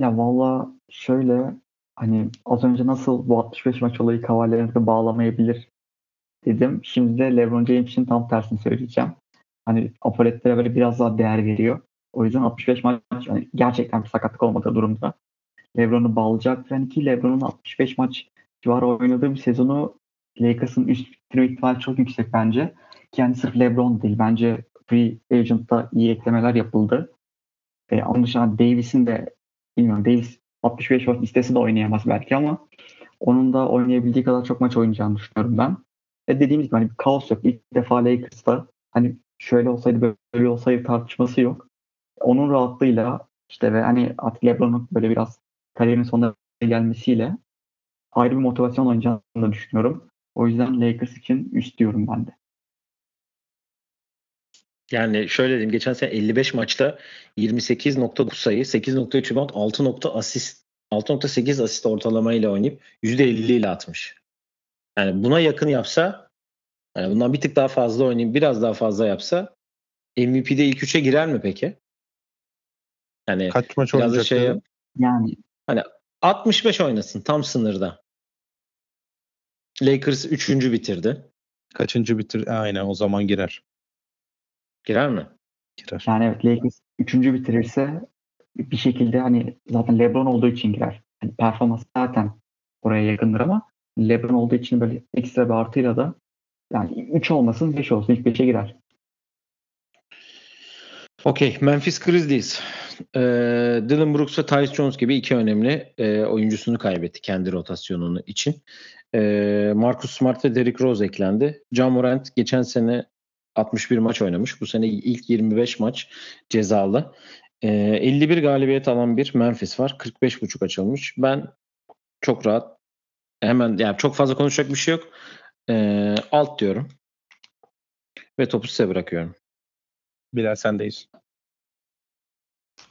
Ya valla şöyle hani az önce nasıl bu 65 maç olayı Leonard'ı bağlamayabilir dedim. Şimdi de LeBron James için tam tersini söyleyeceğim. Hani apoletlere böyle biraz daha değer veriyor. O yüzden 65 maç hani gerçekten bir sakatlık olmadığı durumda LeBron'u bağlayacak. Yani ki LeBron'un 65 maç civarı oynadığı bir sezonu Lakers'ın üst bitirme ihtimali çok yüksek bence. Ki yani sırf LeBron değil. Bence Free Agent'ta iyi eklemeler yapıldı. E, onun dışında Davis'in de bilmiyorum Davis 65 maç istese de oynayamaz belki ama onun da oynayabildiği kadar çok maç oynayacağını düşünüyorum ben. Ve dediğimiz gibi hani bir kaos yok. İlk defa Lakers'ta hani şöyle olsaydı böyle olsaydı tartışması yok. Onun rahatlığıyla işte ve hani artık LeBron'un böyle biraz kariyerin sonuna gelmesiyle ayrı bir motivasyon oynayacağını da düşünüyorum. O yüzden Lakers için üst diyorum ben de. Yani şöyle diyeyim geçen sene 55 maçta 28.9 sayı, 8.3 rebound, 6. asist 6.8 asist ortalamayla oynayıp %50 ile atmış. Yani buna yakın yapsa yani bundan bir tık daha fazla oynayıp biraz daha fazla yapsa MVP'de ilk 3'e girer mi peki? Yani Kaç maç oynayacak? şey? Yani 65 oynasın tam sınırda. Lakers 3. bitirdi. Kaçıncı bitir? Aynen o zaman girer. Girer mi? Girer. yani evet Lakers üçüncü bitirirse bir şekilde hani zaten LeBron olduğu için girer. Hani performans zaten oraya yakındır ama LeBron olduğu için böyle ekstra bir artıyla da yani 3 olmasın 5 olsun ilk 5'e girer. Okey. Memphis Grizzlies. Ee, Dylan Brooks ve Tyus Jones gibi iki önemli e, oyuncusunu kaybetti kendi rotasyonunu için. Ee, Marcus Smart ve Derrick Rose eklendi. Ja Morant geçen sene 61 maç oynamış. Bu sene ilk 25 maç cezalı. Ee, 51 galibiyet alan bir Memphis var. 45.5 açılmış. Ben çok rahat hemen yani çok fazla konuşacak bir şey yok. Ee, alt diyorum. Ve topu size bırakıyorum. Bilal sendeyiz.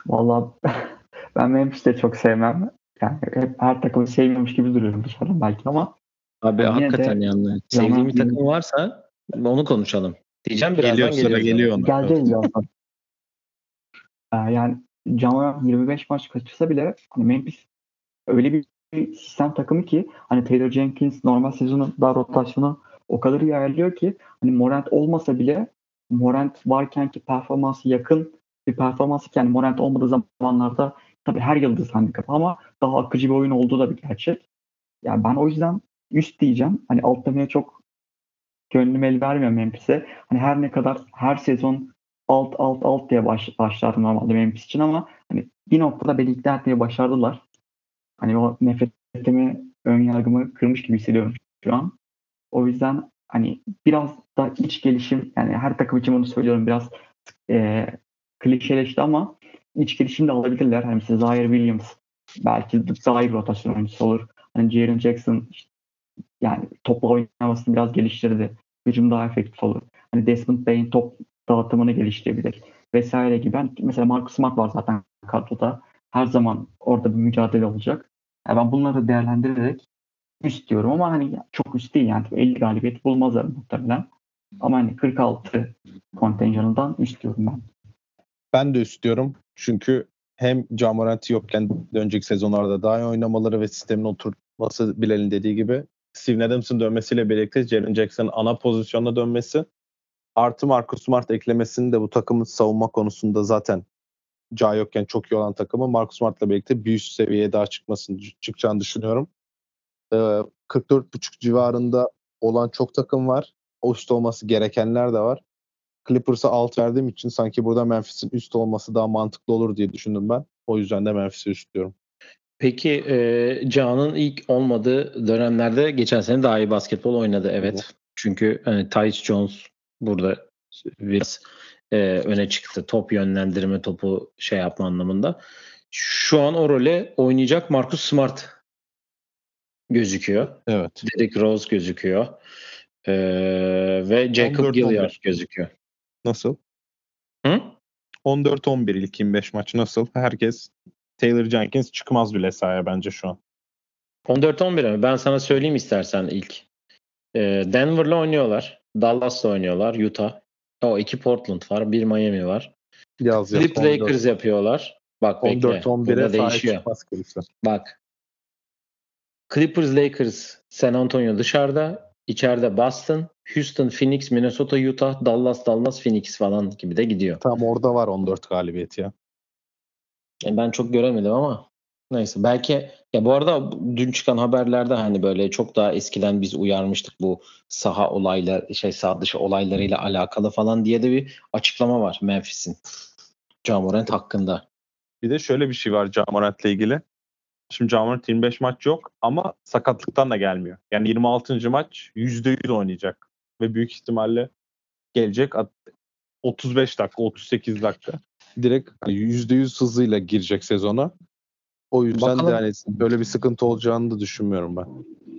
Vallahi ben Memphis'i de çok sevmem. Yani hep her takımı sevmiyormuş gibi duruyorum dışarıdan belki ama Abi hakikaten de yani sevdiğim bir takım varsa onu konuşalım. Diyeceğim birazdan Geliyor sıra geliyor. geliyor ona. geleceğiz birazdan. Ee, yani Jamoran 25 maç kaçırsa bile hani Memphis öyle bir sistem takımı ki hani Taylor Jenkins normal sezonu daha rotasyonu o kadar iyi ayarlıyor ki hani Morant olmasa bile Morant varkenki performansı yakın bir performansı ki yani Morant olmadığı zamanlarda tabii her yıldız handikap ama daha akıcı bir oyun olduğu da bir gerçek. Yani ben o yüzden üst diyeceğim. Hani alt demeye çok gönlüm el vermiyor Memphis'e. Hani her ne kadar her sezon alt alt alt diye baş, başlardım normalde Memphis için ama hani bir noktada beni ikna başardılar. Hani o nefretimi, ön yargımı kırmış gibi hissediyorum şu an. O yüzden hani biraz da iç gelişim yani her takım için bunu söylüyorum biraz e, klişeleşti ama iç gelişim de alabilirler. Hani mesela Zaire Williams belki bir rotasyon oyuncusu olur. Hani Jaren Jackson işte, yani topla oynamasını biraz geliştirdi. Hücum daha efektif olur. Hani Desmond Bain top dağıtımını geliştirebilir vesaire gibi. Ben, mesela Marcus Smart var zaten kadroda. Her zaman orada bir mücadele olacak. Yani ben bunları değerlendirerek üst diyorum ama hani çok üst değil yani 50 galibiyet bulmazlar muhtemelen. Ama hani 46 kontenjanından üst diyorum ben. Ben de istiyorum. Çünkü hem Camorant yokken önceki sezonlarda daha iyi oynamaları ve sistemin oturması Bilal'in dediği gibi Steven Adams'ın dönmesiyle birlikte Jaren Jackson'ın ana pozisyonuna dönmesi artı Marcus Smart eklemesinin de bu takımın savunma konusunda zaten Ca yokken çok iyi olan takımı Marcus Smart'la birlikte bir üst seviyeye daha çıkmasını çıkacağını düşünüyorum. Ee, 44.5 civarında olan çok takım var. Üst olması gerekenler de var. Clippers'a alt verdiğim için sanki burada Memphis'in üst olması daha mantıklı olur diye düşündüm ben. O yüzden de Memphis'i üst diyorum. Peki e, Can'ın ilk olmadığı dönemlerde geçen sene daha iyi basketbol oynadı evet. Evet. Çünkü hani Tyus Jones burada biraz e, öne çıktı. Top yönlendirme, topu şey yapma anlamında. Şu an o role oynayacak Marcus Smart gözüküyor. Evet. Derrick Rose gözüküyor. E, ve Jacob 14-15. Gilliard gözüküyor. Nasıl? Hı? 14-11 ilk 25 maç nasıl? Herkes Taylor Jenkins çıkmaz bile sahaya bence şu an. 14-11 mi? Ben sana söyleyeyim istersen ilk. Ee, Denver'la oynuyorlar. Dallas'la oynuyorlar. Utah. O iki Portland var. Bir Miami var. Yaz yaz. Flip Lakers yapıyorlar. Bak bekle. 14-11'e Burada sahaya değişiyor. çıkmaz. Bak. Clippers, Lakers, San Antonio dışarıda. İçeride Boston, Houston, Phoenix, Minnesota, Utah, Dallas, Dallas, Phoenix falan gibi de gidiyor. Tam orada var 14 galibiyet ya. Yani ben çok göremedim ama neyse belki ya bu arada dün çıkan haberlerde hani böyle çok daha eskiden biz uyarmıştık bu saha olaylar şey saha dışı olaylarıyla alakalı falan diye de bir açıklama var Memphis'in. Ja Morant hakkında. Bir de şöyle bir şey var Camorant'la ilgili. Şimdi Camorant 25 maç yok ama sakatlıktan da gelmiyor. Yani 26. maç %100 oynayacak. ve büyük ihtimalle gelecek 35 dakika, 38 dakika direkt hani %100 hızıyla girecek sezona. O yüzden Bakalım. de yani böyle bir sıkıntı olacağını da düşünmüyorum ben.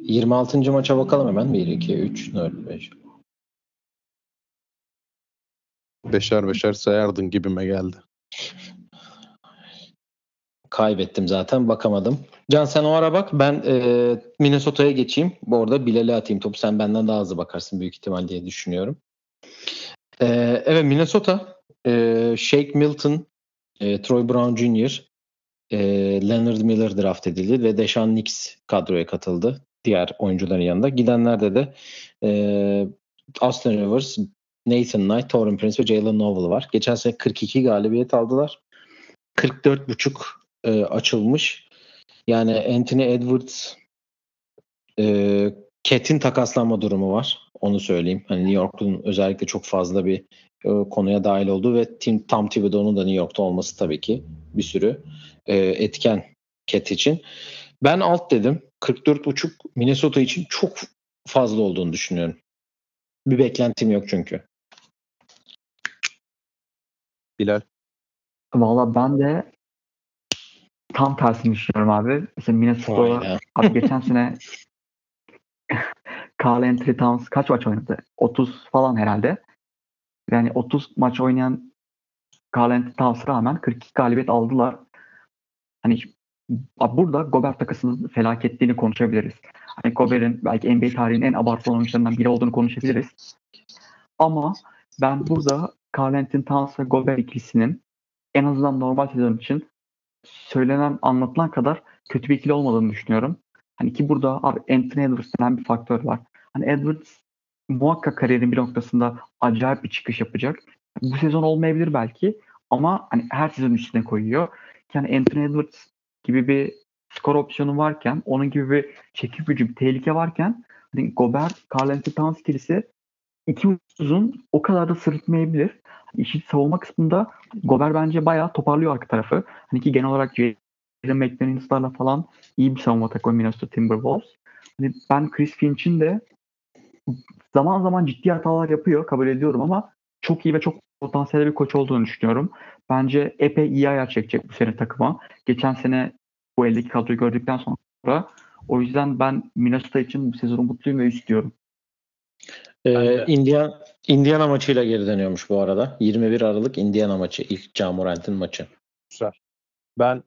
26. maça bakalım hemen. 1, 2, 3, 4, 5. Beşer beşer sayardın gibime geldi. Kaybettim zaten bakamadım. Can sen o ara bak. Ben e, Minnesota'ya geçeyim. Bu arada Bilal'e atayım topu. Sen benden daha hızlı bakarsın büyük ihtimal diye düşünüyorum. E, evet Minnesota e, Shake Milton, e, Troy Brown Jr., e, Leonard Miller draft edildi ve Deshaun Nix kadroya katıldı. Diğer oyuncuların yanında. Gidenlerde de e, Austin Rivers, Nathan Knight, Torrin Prince ve Jalen Noble var. Geçen sene 42 galibiyet aldılar. 44.5 e, açılmış. Yani Anthony Edwards e, Cat'in takaslanma durumu var. Onu söyleyeyim. Hani New York'un özellikle çok fazla bir e, konuya dahil olduğu ve Tim Tom Thibodeau'nun da New York'ta olması tabii ki bir sürü e, etken Cat için. Ben alt dedim. 44.5 Minnesota için çok fazla olduğunu düşünüyorum. Bir beklentim yok çünkü. Bilal. Valla ben de tam tersini düşünüyorum abi. Mesela Minnesota abi geçen sene Carl Anthony Towns kaç maç oynadı? 30 falan herhalde. Yani 30 maç oynayan Carl Anthony Towns'a rağmen 42 galibiyet aldılar. Hani burada Gobert takısının felaketliğini konuşabiliriz. Hani Gobert'in belki NBA tarihinin en abartılı oyuncularından biri olduğunu konuşabiliriz. Ama ben burada Carl Anthony Towns ve Gobert ikilisinin en azından normal sezon için söylenen, anlatılan kadar kötü bir ikili olmadığını düşünüyorum. Hani ki burada abi Anthony Edwards denen bir faktör var. Hani Edwards muhakkak kariyerin bir noktasında acayip bir çıkış yapacak. Bu sezon olmayabilir belki ama hani her sezon üstüne koyuyor. Yani Anthony Edwards gibi bir skor opsiyonu varken, onun gibi bir çekip gücü, bir tehlike varken hani Gobert, Carl Anthony Towns ikilisi iki uzun o kadar da sırıtmayabilir. İşin savunma kısmında Gobert bence bayağı toparlıyor arka tarafı. Hani ki genel olarak Jalen McDaniels'larla falan iyi bir savunma takımı Minnesota Timberwolves. Hani ben Chris Finch'in de zaman zaman ciddi hatalar yapıyor kabul ediyorum ama çok iyi ve çok potansiyel bir koç olduğunu düşünüyorum. Bence epey iyi ayar çekecek bu sene takıma. Geçen sene bu eldeki kadroyu gördükten sonra o yüzden ben Minnesota için bu sezonu mutluyum ve istiyorum. Ee. Indiana, Indiana maçıyla geri dönüyormuş bu arada. 21 Aralık Indiana maçı. ilk Ja Morant'in maçı. Güzel. Ben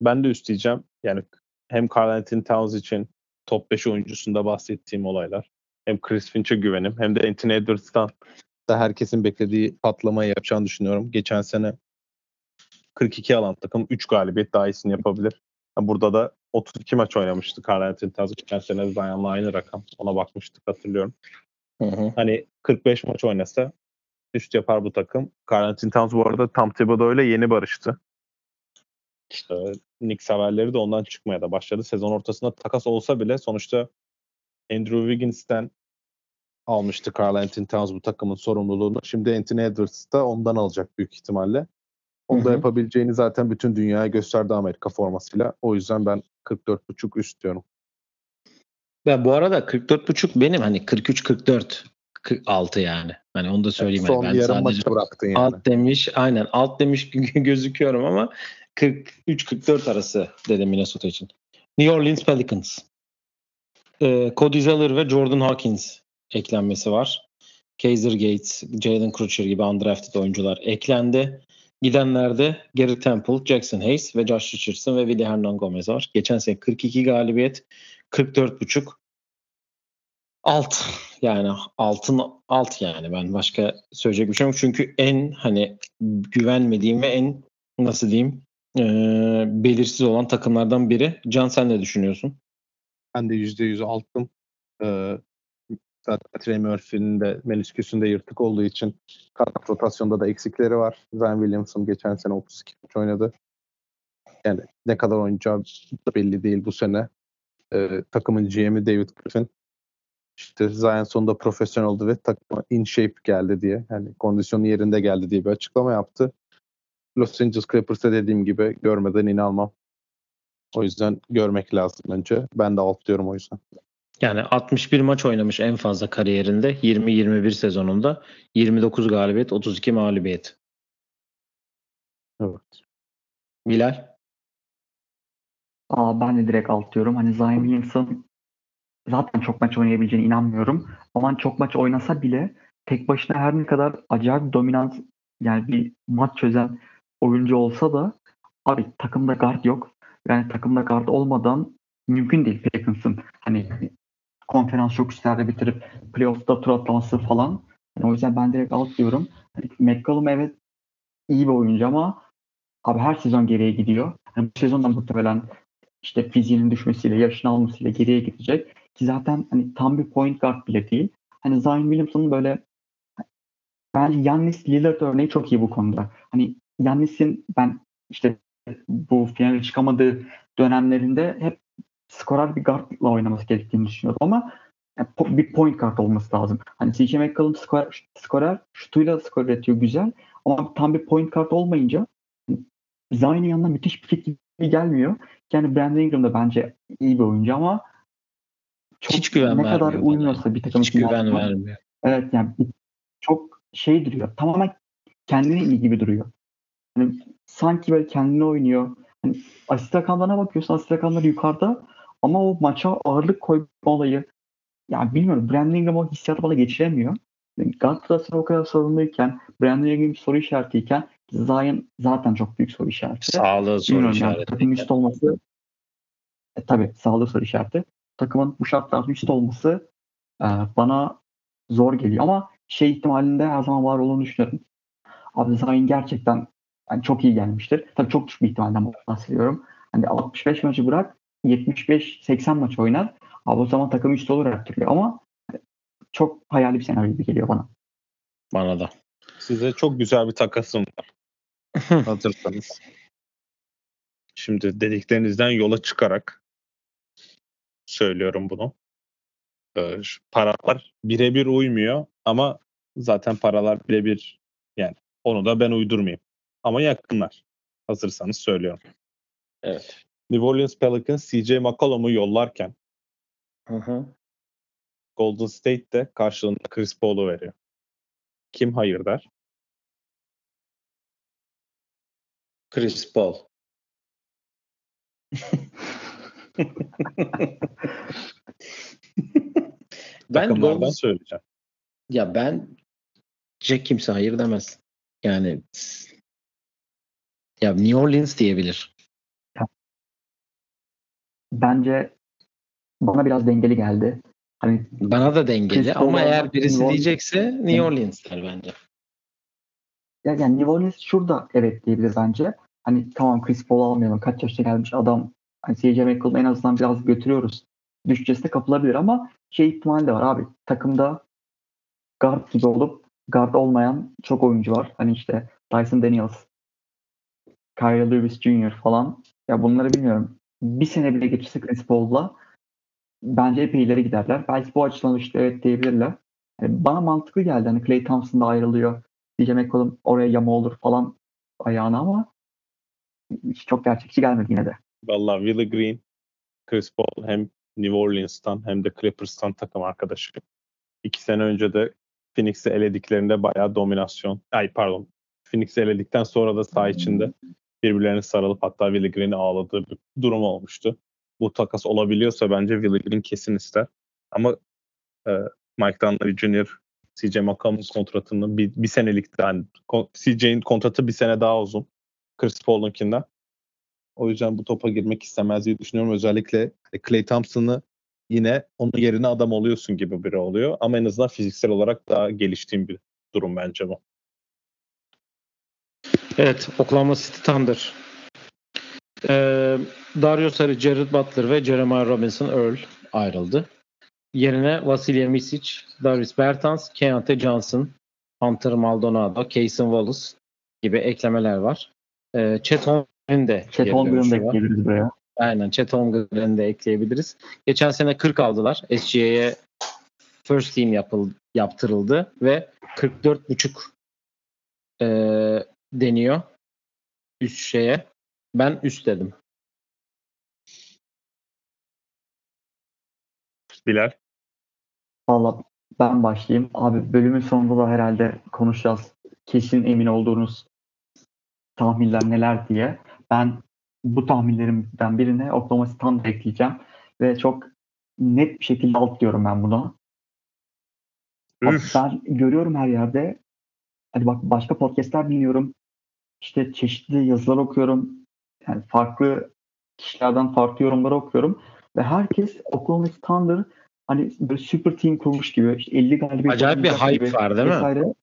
ben de üstleyeceğim. Yani hem Carl Anthony Towns için top 5 oyuncusunda bahsettiğim olaylar. Hem Chris Finch'e güvenim hem de Anthony Edwards'tan da herkesin beklediği patlamayı yapacağını düşünüyorum. Geçen sene 42 alan takım 3 galibiyet daha iyisini yapabilir. Burada da 32 maç oynamıştı Carl Anthony Towns. Geçen sene Zion'la aynı rakam. Ona bakmıştık hatırlıyorum. Hı hı. Hani 45 maç oynasa üst yapar bu takım. Carl Anthony Towns bu arada Tom Thibodeau ile yeni barıştı. İşte Knicks haberleri de ondan çıkmaya da başladı. Sezon ortasında takas olsa bile sonuçta Andrew Wiggins'ten almıştı Carl Anthony Towns bu takımın sorumluluğunu. Şimdi Anthony Edwards da ondan alacak büyük ihtimalle. Onu da yapabileceğini zaten bütün dünyaya gösterdi Amerika formasıyla. O yüzden ben 44.5 üst diyorum. Ya bu arada 44.5 benim hani 43-44 46 yani. Hani onu da söyleyeyim. Son hani ben yarım sadece maçı bıraktın yani. alt demiş aynen alt demiş gözüküyorum ama 43-44 arası dedim Minnesota için. New Orleans Pelicans. Ee, Cody Zeller ve Jordan Hawkins eklenmesi var. Kaiser Gates, Jalen Crutcher gibi undrafted oyuncular eklendi. Gidenlerde Gary Temple, Jackson Hayes ve Josh Richardson ve Willie Hernan Gomez var. Geçen sene 42 galibiyet, 44.5 alt yani altın alt yani ben başka söyleyecek bir şey yok. Çünkü en hani güvenmediğim ve en nasıl diyeyim e, belirsiz olan takımlardan biri. Can sen ne düşünüyorsun? Ben de %100 alttım. Ee, zaten Trey Murphy'nin de menisküsünde yırtık olduğu için kart rotasyonda da eksikleri var. Zion Williamson geçen sene 32 maç oynadı. Yani ne kadar oynayacağı da belli değil bu sene. Ee, takımın GM'i David Griffin işte Zion sonunda profesyonel oldu ve takıma in shape geldi diye yani kondisyonu yerinde geldi diye bir açıklama yaptı. Los Angeles Clippers'ta dediğim gibi görmeden inanmam. O yüzden görmek lazım önce. Ben de alt diyorum o yüzden. Yani 61 maç oynamış en fazla kariyerinde 20-21 sezonunda 29 galibiyet 32 mağlubiyet. Evet. Bilal? Aa, ben de direkt alt diyorum. Hani Zion Williamson zaten çok maç oynayabileceğine inanmıyorum. Ama çok maç oynasa bile tek başına her ne kadar acayip dominant yani bir maç çözen oyuncu olsa da abi takımda guard yok. Yani takımda guard olmadan mümkün değil Pelicans'ın hani konferans çok üstlerde bitirip playoff'ta tur atlaması falan. Yani o yüzden ben direkt alt diyorum. Hani McCollum evet iyi bir oyuncu ama abi her sezon geriye gidiyor. Yani bu sezonda muhtemelen işte fiziğinin düşmesiyle, yaşını almasıyla geriye gidecek. Ki zaten hani tam bir point guard bile değil. Hani Zion Williamson'ın böyle bence Yannis Lillard örneği çok iyi bu konuda. Hani Yannis'in ben işte bu finale çıkamadığı dönemlerinde hep skorer bir guardla oynaması gerektiğini düşünüyordum ama yani bir point guard olması lazım. Hani CJ McCollum skorer, skorer şutuyla skor üretiyor güzel ama tam bir point guard olmayınca Zion'in yanına müthiş bir fit gibi gelmiyor. Yani Brandon Ingram da bence iyi bir oyuncu ama çok hiç güven ne kadar uymuyorsa bir takım hiç güven vermiyor. Evet yani çok şey duruyor. Tamamen kendine iyi gibi duruyor. Yani sanki böyle kendine oynuyor. Hani asist rakamlarına bakıyorsun asist rakamları yukarıda ama o maça ağırlık koyma olayı yani bilmiyorum Brandon Ingram o hissiyatı bana geçiremiyor. Galatasaray o kadar sorunluyken Brandon Ingram soru işaretiyken Zion zaten çok büyük soru işareti. Sağlığı soru Bilmiyorum işareti. Yani, üst olması e, tabii sağlığı soru işareti. Takımın bu şartlarda üst olması e, bana zor geliyor ama şey ihtimalinde her zaman var olduğunu düşünüyorum. Abi Zion gerçekten yani çok iyi gelmiştir. Tabii çok düşük bir ihtimalden bahsediyorum. Hani 65 maçı bırak 75-80 maç oynar. Abi o zaman takım üst olur her türlü ama çok hayali bir senaryo gibi geliyor bana. Bana da. Size çok güzel bir takasım var. Hazırsanız. Şimdi dediklerinizden yola çıkarak söylüyorum bunu. Ee, paralar birebir uymuyor ama zaten paralar birebir yani onu da ben uydurmayayım. Ama yakınlar. Hazırsanız söylüyorum. Evet. New Orleans Pelicans CJ McCollum'u yollarken Hı hı. Golden State de karşılığında Chris Paul'u veriyor. Kim hayır der? Chris Paul. ben Golden, söyleyeceğim. ya ben Jack kimse hayır demez. Yani ya New Orleans diyebilir. Bence bana biraz dengeli geldi. Hani Bana da dengeli Chris ama eğer birisi New diyecekse New Orleans der bence. ya yani New Orleans şurada evet diyebilir bence. Hani tamam Chris Paul almayalım. Kaç yaşta gelmiş adam. Hani CJ McCollum en azından biraz götürüyoruz. Düşçesine kapılabilir ama şey ihtimali de var abi. Takımda guard gibi olup guard olmayan çok oyuncu var. Hani işte Dyson Daniels, Kyrie Lewis Jr. falan. Ya bunları bilmiyorum. Bir sene bile geçirse Chris Paul'la bence epey ileri giderler. Belki bu açıdan işte evet diyebilirler. Yani bana mantıklı geldi. Hani Clay Thompson da ayrılıyor. DJ McCollum oraya yama olur falan ayağına ama hiç çok gerçekçi gelmedi yine de. Vallahi Willie Green, Chris Paul hem New Orleans'tan hem de Clippers'tan takım arkadaşı. İki sene önce de Phoenix'i elediklerinde bayağı dominasyon. Ay pardon. Phoenix'i eledikten sonra da saha içinde birbirlerine sarılıp hatta Willie Green'i ağladığı bir durum olmuştu. Bu takas olabiliyorsa bence Willie Green kesin ister. Ama e, Mike Dunleavy Jr. CJ McCollum'un kontratının bir, bir senelik yani CJ'in kontratı bir sene daha uzun. Chris Paul'unkinden. O yüzden bu topa girmek istemez diye düşünüyorum. Özellikle Clay Thompson'ı yine onun yerine adam oluyorsun gibi biri oluyor. Ama en azından fiziksel olarak daha geliştiğim bir durum bence bu. Evet, Oklahoma City Thunder. Ee, Dario Saric, Jared Butler ve Jeremiah Robinson Earl ayrıldı. Yerine Vasilya Misic, Darius Bertans, Keontae Johnson, Hunter Maldonado, Kaysen Wallace gibi eklemeler var. Ee, Chet Holmgren'in de Chet geri Holmgren'i dönüşü de ekleyebiliriz buraya. Aynen Chet Holmgren'i de ekleyebiliriz. Geçen sene 40 aldılar. SGA'ye first team yapıl, yaptırıldı ve 44.5 e, deniyor üst şeye. Ben üst dedim. Bilal. Valla ben başlayayım. Abi bölümün sonunda da herhalde konuşacağız. Kesin emin olduğunuz tahminler neler diye. Ben bu tahminlerimden birine Oklahoma City ekleyeceğim. Ve çok net bir şekilde alt diyorum ben buna. Abi Üf. ben görüyorum her yerde. Hadi bak başka podcastler dinliyorum. İşte çeşitli yazılar okuyorum. Yani farklı kişilerden farklı yorumları okuyorum. Ve herkes Oklahoma Thunder hani böyle super team kurmuş gibi. İşte 50 galibiyet Acayip bir hype gibi var değil mi? vesaire.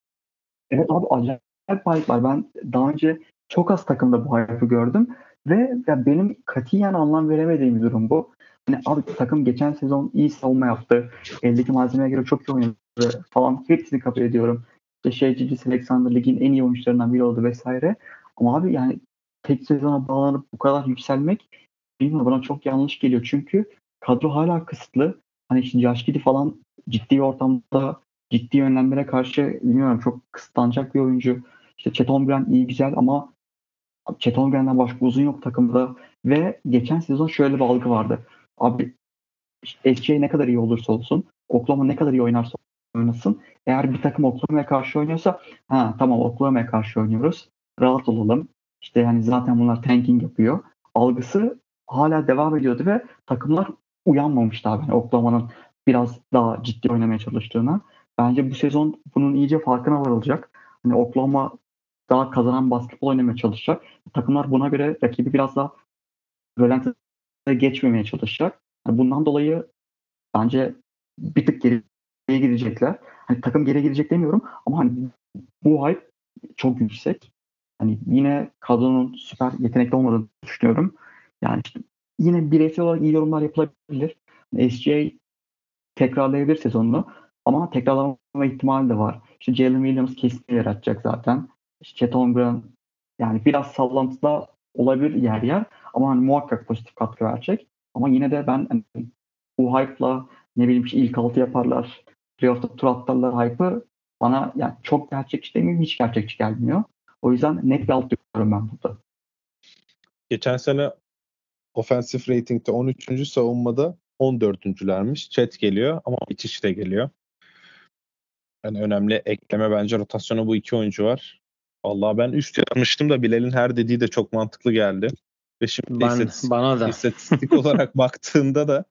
Evet abi acayip bir hype var. Ben daha önce çok az takımda bu hype'ı gördüm. Ve ya benim katiyen anlam veremediğim bir durum bu. Hani abi takım geçen sezon iyi savunma yaptı. Eldeki malzemeye göre çok iyi oynadı falan. Hepsini kabul ediyorum. İşte şey Gilgis Alexander ligin en iyi oyuncularından biri oldu vesaire. Ama abi yani tek sezona bağlanıp bu kadar yükselmek bilmiyorum bana çok yanlış geliyor. Çünkü kadro hala kısıtlı. Hani işte Giddey falan ciddi ortamda ciddi önlemlere karşı bilmiyorum çok kısıtlanacak bir oyuncu. İşte Chet Holmgren iyi güzel ama Chet Holmgren'den başka uzun yok takımda. Ve geçen sezon şöyle bir algı vardı. Abi işte SJ ne kadar iyi olursa olsun, Oklahoma ne kadar iyi oynarsa oynasın. Eğer bir takım Oklahoma'ya karşı oynuyorsa ha tamam Oklahoma'ya karşı oynuyoruz. Rahat olalım. İşte yani zaten bunlar tanking yapıyor. Algısı hala devam ediyordu ve takımlar uyanmamıştı abi. Yani Oklahoma'nın biraz daha ciddi oynamaya çalıştığına. Bence bu sezon bunun iyice farkına varılacak. Hani Oklahoma daha kazanan basketbol oynamaya çalışacak. Takımlar buna göre rakibi biraz daha rölantide geçmemeye çalışacak. Yani bundan dolayı bence bir tık geriye gidecekler. Hani takım geriye gidecek demiyorum ama hani bu hype çok yüksek. Hani yine kadronun süper yetenekli olmadığını düşünüyorum. Yani işte yine bireysel olarak iyi yorumlar yapılabilir. SJ tekrarlayabilir sezonunu ama tekrarlama ihtimali de var. İşte Jalen Williams kesin yaratacak zaten. İşte Chet Holmgren yani biraz sallantıda olabilir yer yer ama hani muhakkak pozitif katkı verecek. Ama yine de ben hani, bu hype'la ne bileyim ilk altı yaparlar. Playoff'ta tur atlarlar hype'ı bana yani çok gerçekçi demeyeyim hiç gerçekçi gelmiyor. O yüzden net bir alt diyorum ben burada. Geçen sene offensive rating'de 13. savunmada 14.lermiş. Chat geliyor ama bitiş de geliyor. Yani önemli ekleme bence rotasyona bu iki oyuncu var. Vallahi ben üst yapmıştım da Bilal'in her dediği de çok mantıklı geldi. Ve şimdi Ben, istatistik, bana da. istatistik olarak baktığında da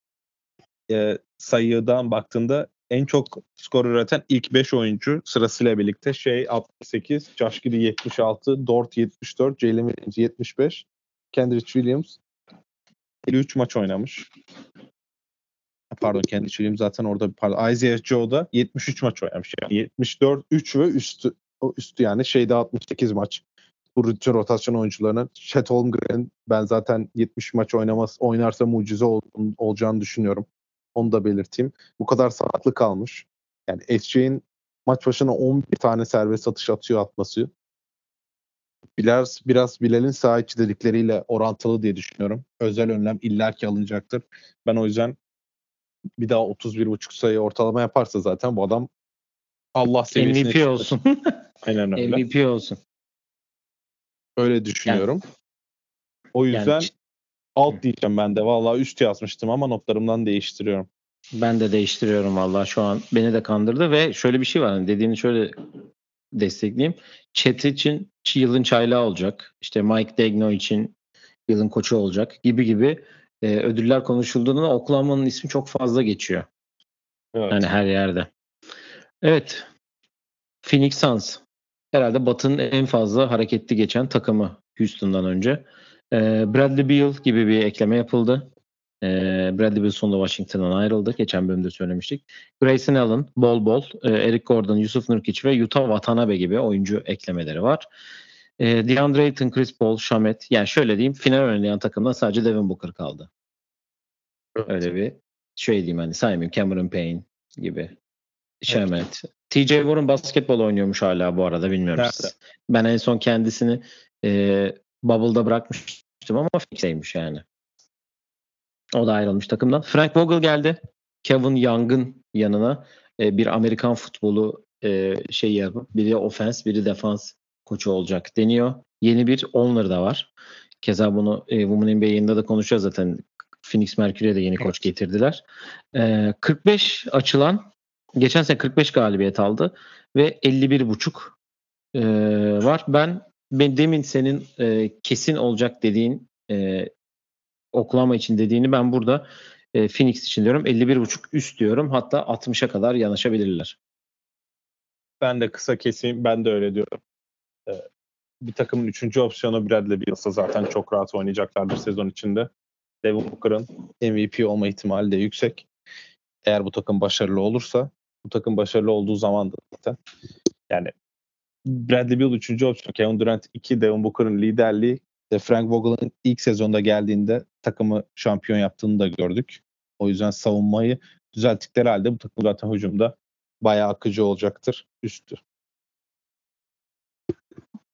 e, sayıdan baktığında en çok skor üreten ilk 5 oyuncu sırasıyla birlikte şey 68, Josh Giddey 76, Dort 74, Jalen Williams 75, Kendrick Williams 53 maç oynamış. Pardon Kendrick Williams zaten orada pardon Isaiah Joe da 73 maç oynamış. Yani 74 3 ve üstü o üstü yani şeyde 68 maç. Bu rotasyon oyuncularının Chet Holmgren ben zaten 70 maç oynamaz oynarsa mucize ol, olacağını düşünüyorum. Onu da belirteyim. Bu kadar sakatlık kalmış. Yani SJ'in maç başına 11 tane serbest atış atıyor atması. Biraz, biraz Bilal'in saha içi dedikleriyle orantılı diye düşünüyorum. Özel önlem illaki alınacaktır. Ben o yüzden bir daha 31.5 sayı ortalama yaparsa zaten bu adam Allah seviyesine MVP çıkar. olsun. Aynen öyle. MVP olsun. Öyle düşünüyorum. o Yani yüzden ç- alt diyeceğim ben de. Vallahi üst yazmıştım ama notlarımdan değiştiriyorum. Ben de değiştiriyorum vallahi şu an. Beni de kandırdı ve şöyle bir şey var. Hani dediğini şöyle destekleyeyim. Chat için yılın çaylağı olacak. İşte Mike Degno için yılın koçu olacak gibi gibi e, ödüller konuşulduğunda Oklahoma'nın ismi çok fazla geçiyor. Evet. Yani her yerde. Evet. Phoenix Suns. Herhalde Batı'nın en fazla hareketli geçen takımı Houston'dan önce. Ee, Bradley Beal gibi bir ekleme yapıldı. Ee, Bradley Beal sonunda Washington'dan ayrıldı. Geçen bölümde söylemiştik. Grayson Allen, Bol Bol, e, Eric Gordon, Yusuf Nurkic ve Yuta Watanabe gibi oyuncu eklemeleri var. Ee, DeAndre Ayton, Chris Paul, Shamet. Yani şöyle diyeyim final oynayan takımda sadece Devin Booker kaldı. Evet. Öyle bir şey diyeyim hani saymayayım Cameron Payne gibi. Şemet. TJ Warren basketbol oynuyormuş hala bu arada bilmiyorum. Nerede? siz. Ben en son kendisini e, Bubble'da bırakmıştım ama Phoenix'teymiş yani. O da ayrılmış takımdan. Frank Vogel geldi. Kevin Young'ın yanına e, bir Amerikan futbolu e, şey yapıp biri ofens biri defans koçu olacak deniyor. Yeni bir owner da var. Keza bunu e, Women NBA yayında da konuşacağız zaten. Phoenix Mercury'e de yeni koç getirdiler. Ee, 45 açılan geçen sene 45 galibiyet aldı ve 51,5 e, var. Ben, ben demin senin e, kesin olacak dediğin e, Oklahoma için dediğini ben burada e, Phoenix için diyorum. 51,5 üst diyorum. Hatta 60'a kadar yanaşabilirler. Ben de kısa keseyim. Ben de öyle diyorum. Ee, bir takımın üçüncü opsiyonu Bradley Beals'a zaten çok rahat oynayacaklardır sezon içinde. Devin Booker'ın MVP olma ihtimali de yüksek. Eğer bu takım başarılı olursa bu takım başarılı olduğu zaman da zaten yani Bradley Beal üçüncü opsiyon. Kevin Durant 2, Devin Booker'ın liderliği. De Frank Vogel'ın ilk sezonda geldiğinde takımı şampiyon yaptığını da gördük. O yüzden savunmayı düzelttikleri halde bu takım zaten hücumda bayağı akıcı olacaktır. Üstü.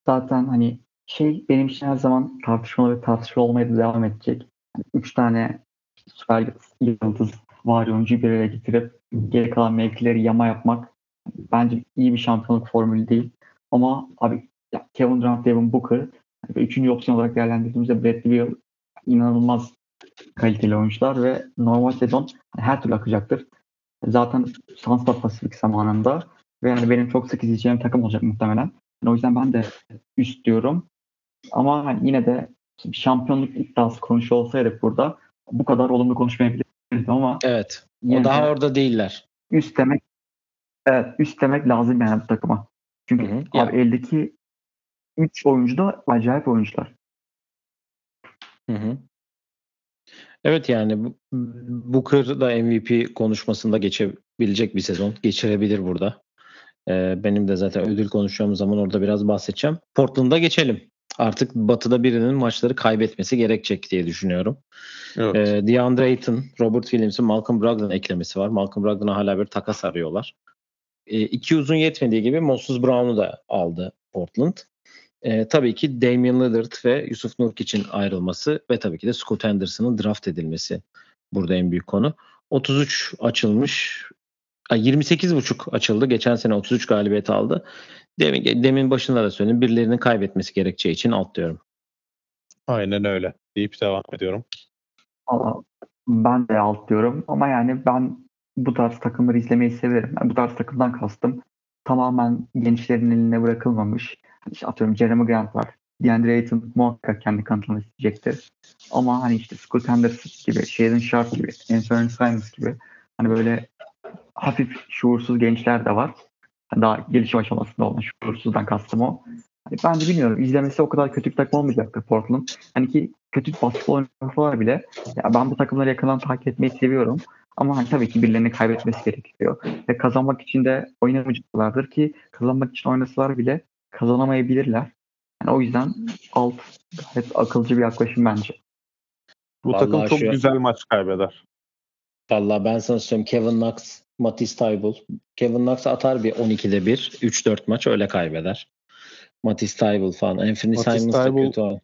Zaten hani şey benim için her zaman tartışmalı ve tartışmalı olmaya da devam edecek. Yani üç tane süper yıldız var oyuncuyu bir araya getirip geri kalan mevkileri yama yapmak bence iyi bir şampiyonluk formülü değil. Ama abi ya Kevin Durant, Devin Booker ve üçüncü opsiyon olarak değerlendirdiğimizde Bradley Beal inanılmaz kaliteli oyuncular ve normal sezon her türlü akacaktır. Zaten Suns da Pasifik zamanında ve yani benim çok sık izleyeceğim takım olacak muhtemelen. Yani o yüzden ben de üst diyorum. Ama hani yine de şampiyonluk iddiası konuşuyor olsaydık burada bu kadar olumlu konuşmayabilirdim ama Evet. O daha de orada değiller. üst demek evet üst demek lazım yani bu takıma. Çünkü Hı hı. abi Ya. eldeki 3 oyuncu da acayip oyuncular. Hı hı. Evet yani bu- Booker da MVP konuşmasında geçebilecek bir sezon. Geçirebilir burada. Ee, benim de zaten ödül konuşacağımız zaman orada biraz bahsedeceğim. Portland'a geçelim. Artık Batı'da birinin maçları kaybetmesi gerekecek diye düşünüyorum. Evet. Ee, DeAndre Ayton, Robert Williams'ın Malcolm Brogdon eklemesi var. Malcolm Brogdon'a hala bir takas arıyorlar. Ee, iki uzun yetmediği gibi Moses Brown'u da aldı Portland. Ee, tabii ki Damian Lillard ve Yusuf Nurkic'in ayrılması ve tabii ki de Scott Henderson'ın draft edilmesi burada en büyük konu. 33 açılmış, ay 28,5 açıldı. Geçen sene 33 galibiyet aldı. Demin, demin başında da söyledim. Birilerinin kaybetmesi gerekeceği için alt diyorum. Aynen öyle. Deyip devam ediyorum. Valla ben de alt diyorum ama yani ben bu tarz takımları izlemeyi severim. Yani bu tarz takımdan kastım tamamen gençlerin eline bırakılmamış. İşte atıyorum Jeremy Grant var. DeAndre Ayton muhakkak kendi kanıtını isteyecektir. Ama hani işte Scott Henderson gibi, Shaden Sharp gibi, Anthony Simons gibi hani böyle hafif şuursuz gençler de var. Hani daha gelişim aşamasında olan şuursuzdan kastım o. Hani ben de bilmiyorum. İzlemesi o kadar kötü bir takım olmayacaktır Portland. Hani ki kötü basketbol oynasalar bile ya ben bu takımları yakından takip etmeyi seviyorum. Ama hani tabii ki birilerini kaybetmesi gerekiyor. Ve kazanmak için de oynamayacaklardır ki kazanmak için oynasalar bile kazanamayabilirler. Yani o yüzden alt gayet akılcı bir yaklaşım bence. Bu Vallahi takım çok şu- güzel maç kaybeder. Vallahi ben sana söyleyeyim Kevin Knox, Matisse Thybulle. Kevin Knox atar bir 12'de 1, 3-4 maç öyle kaybeder. Matisse Thybulle falan. Anthony Matisse Simons da kötü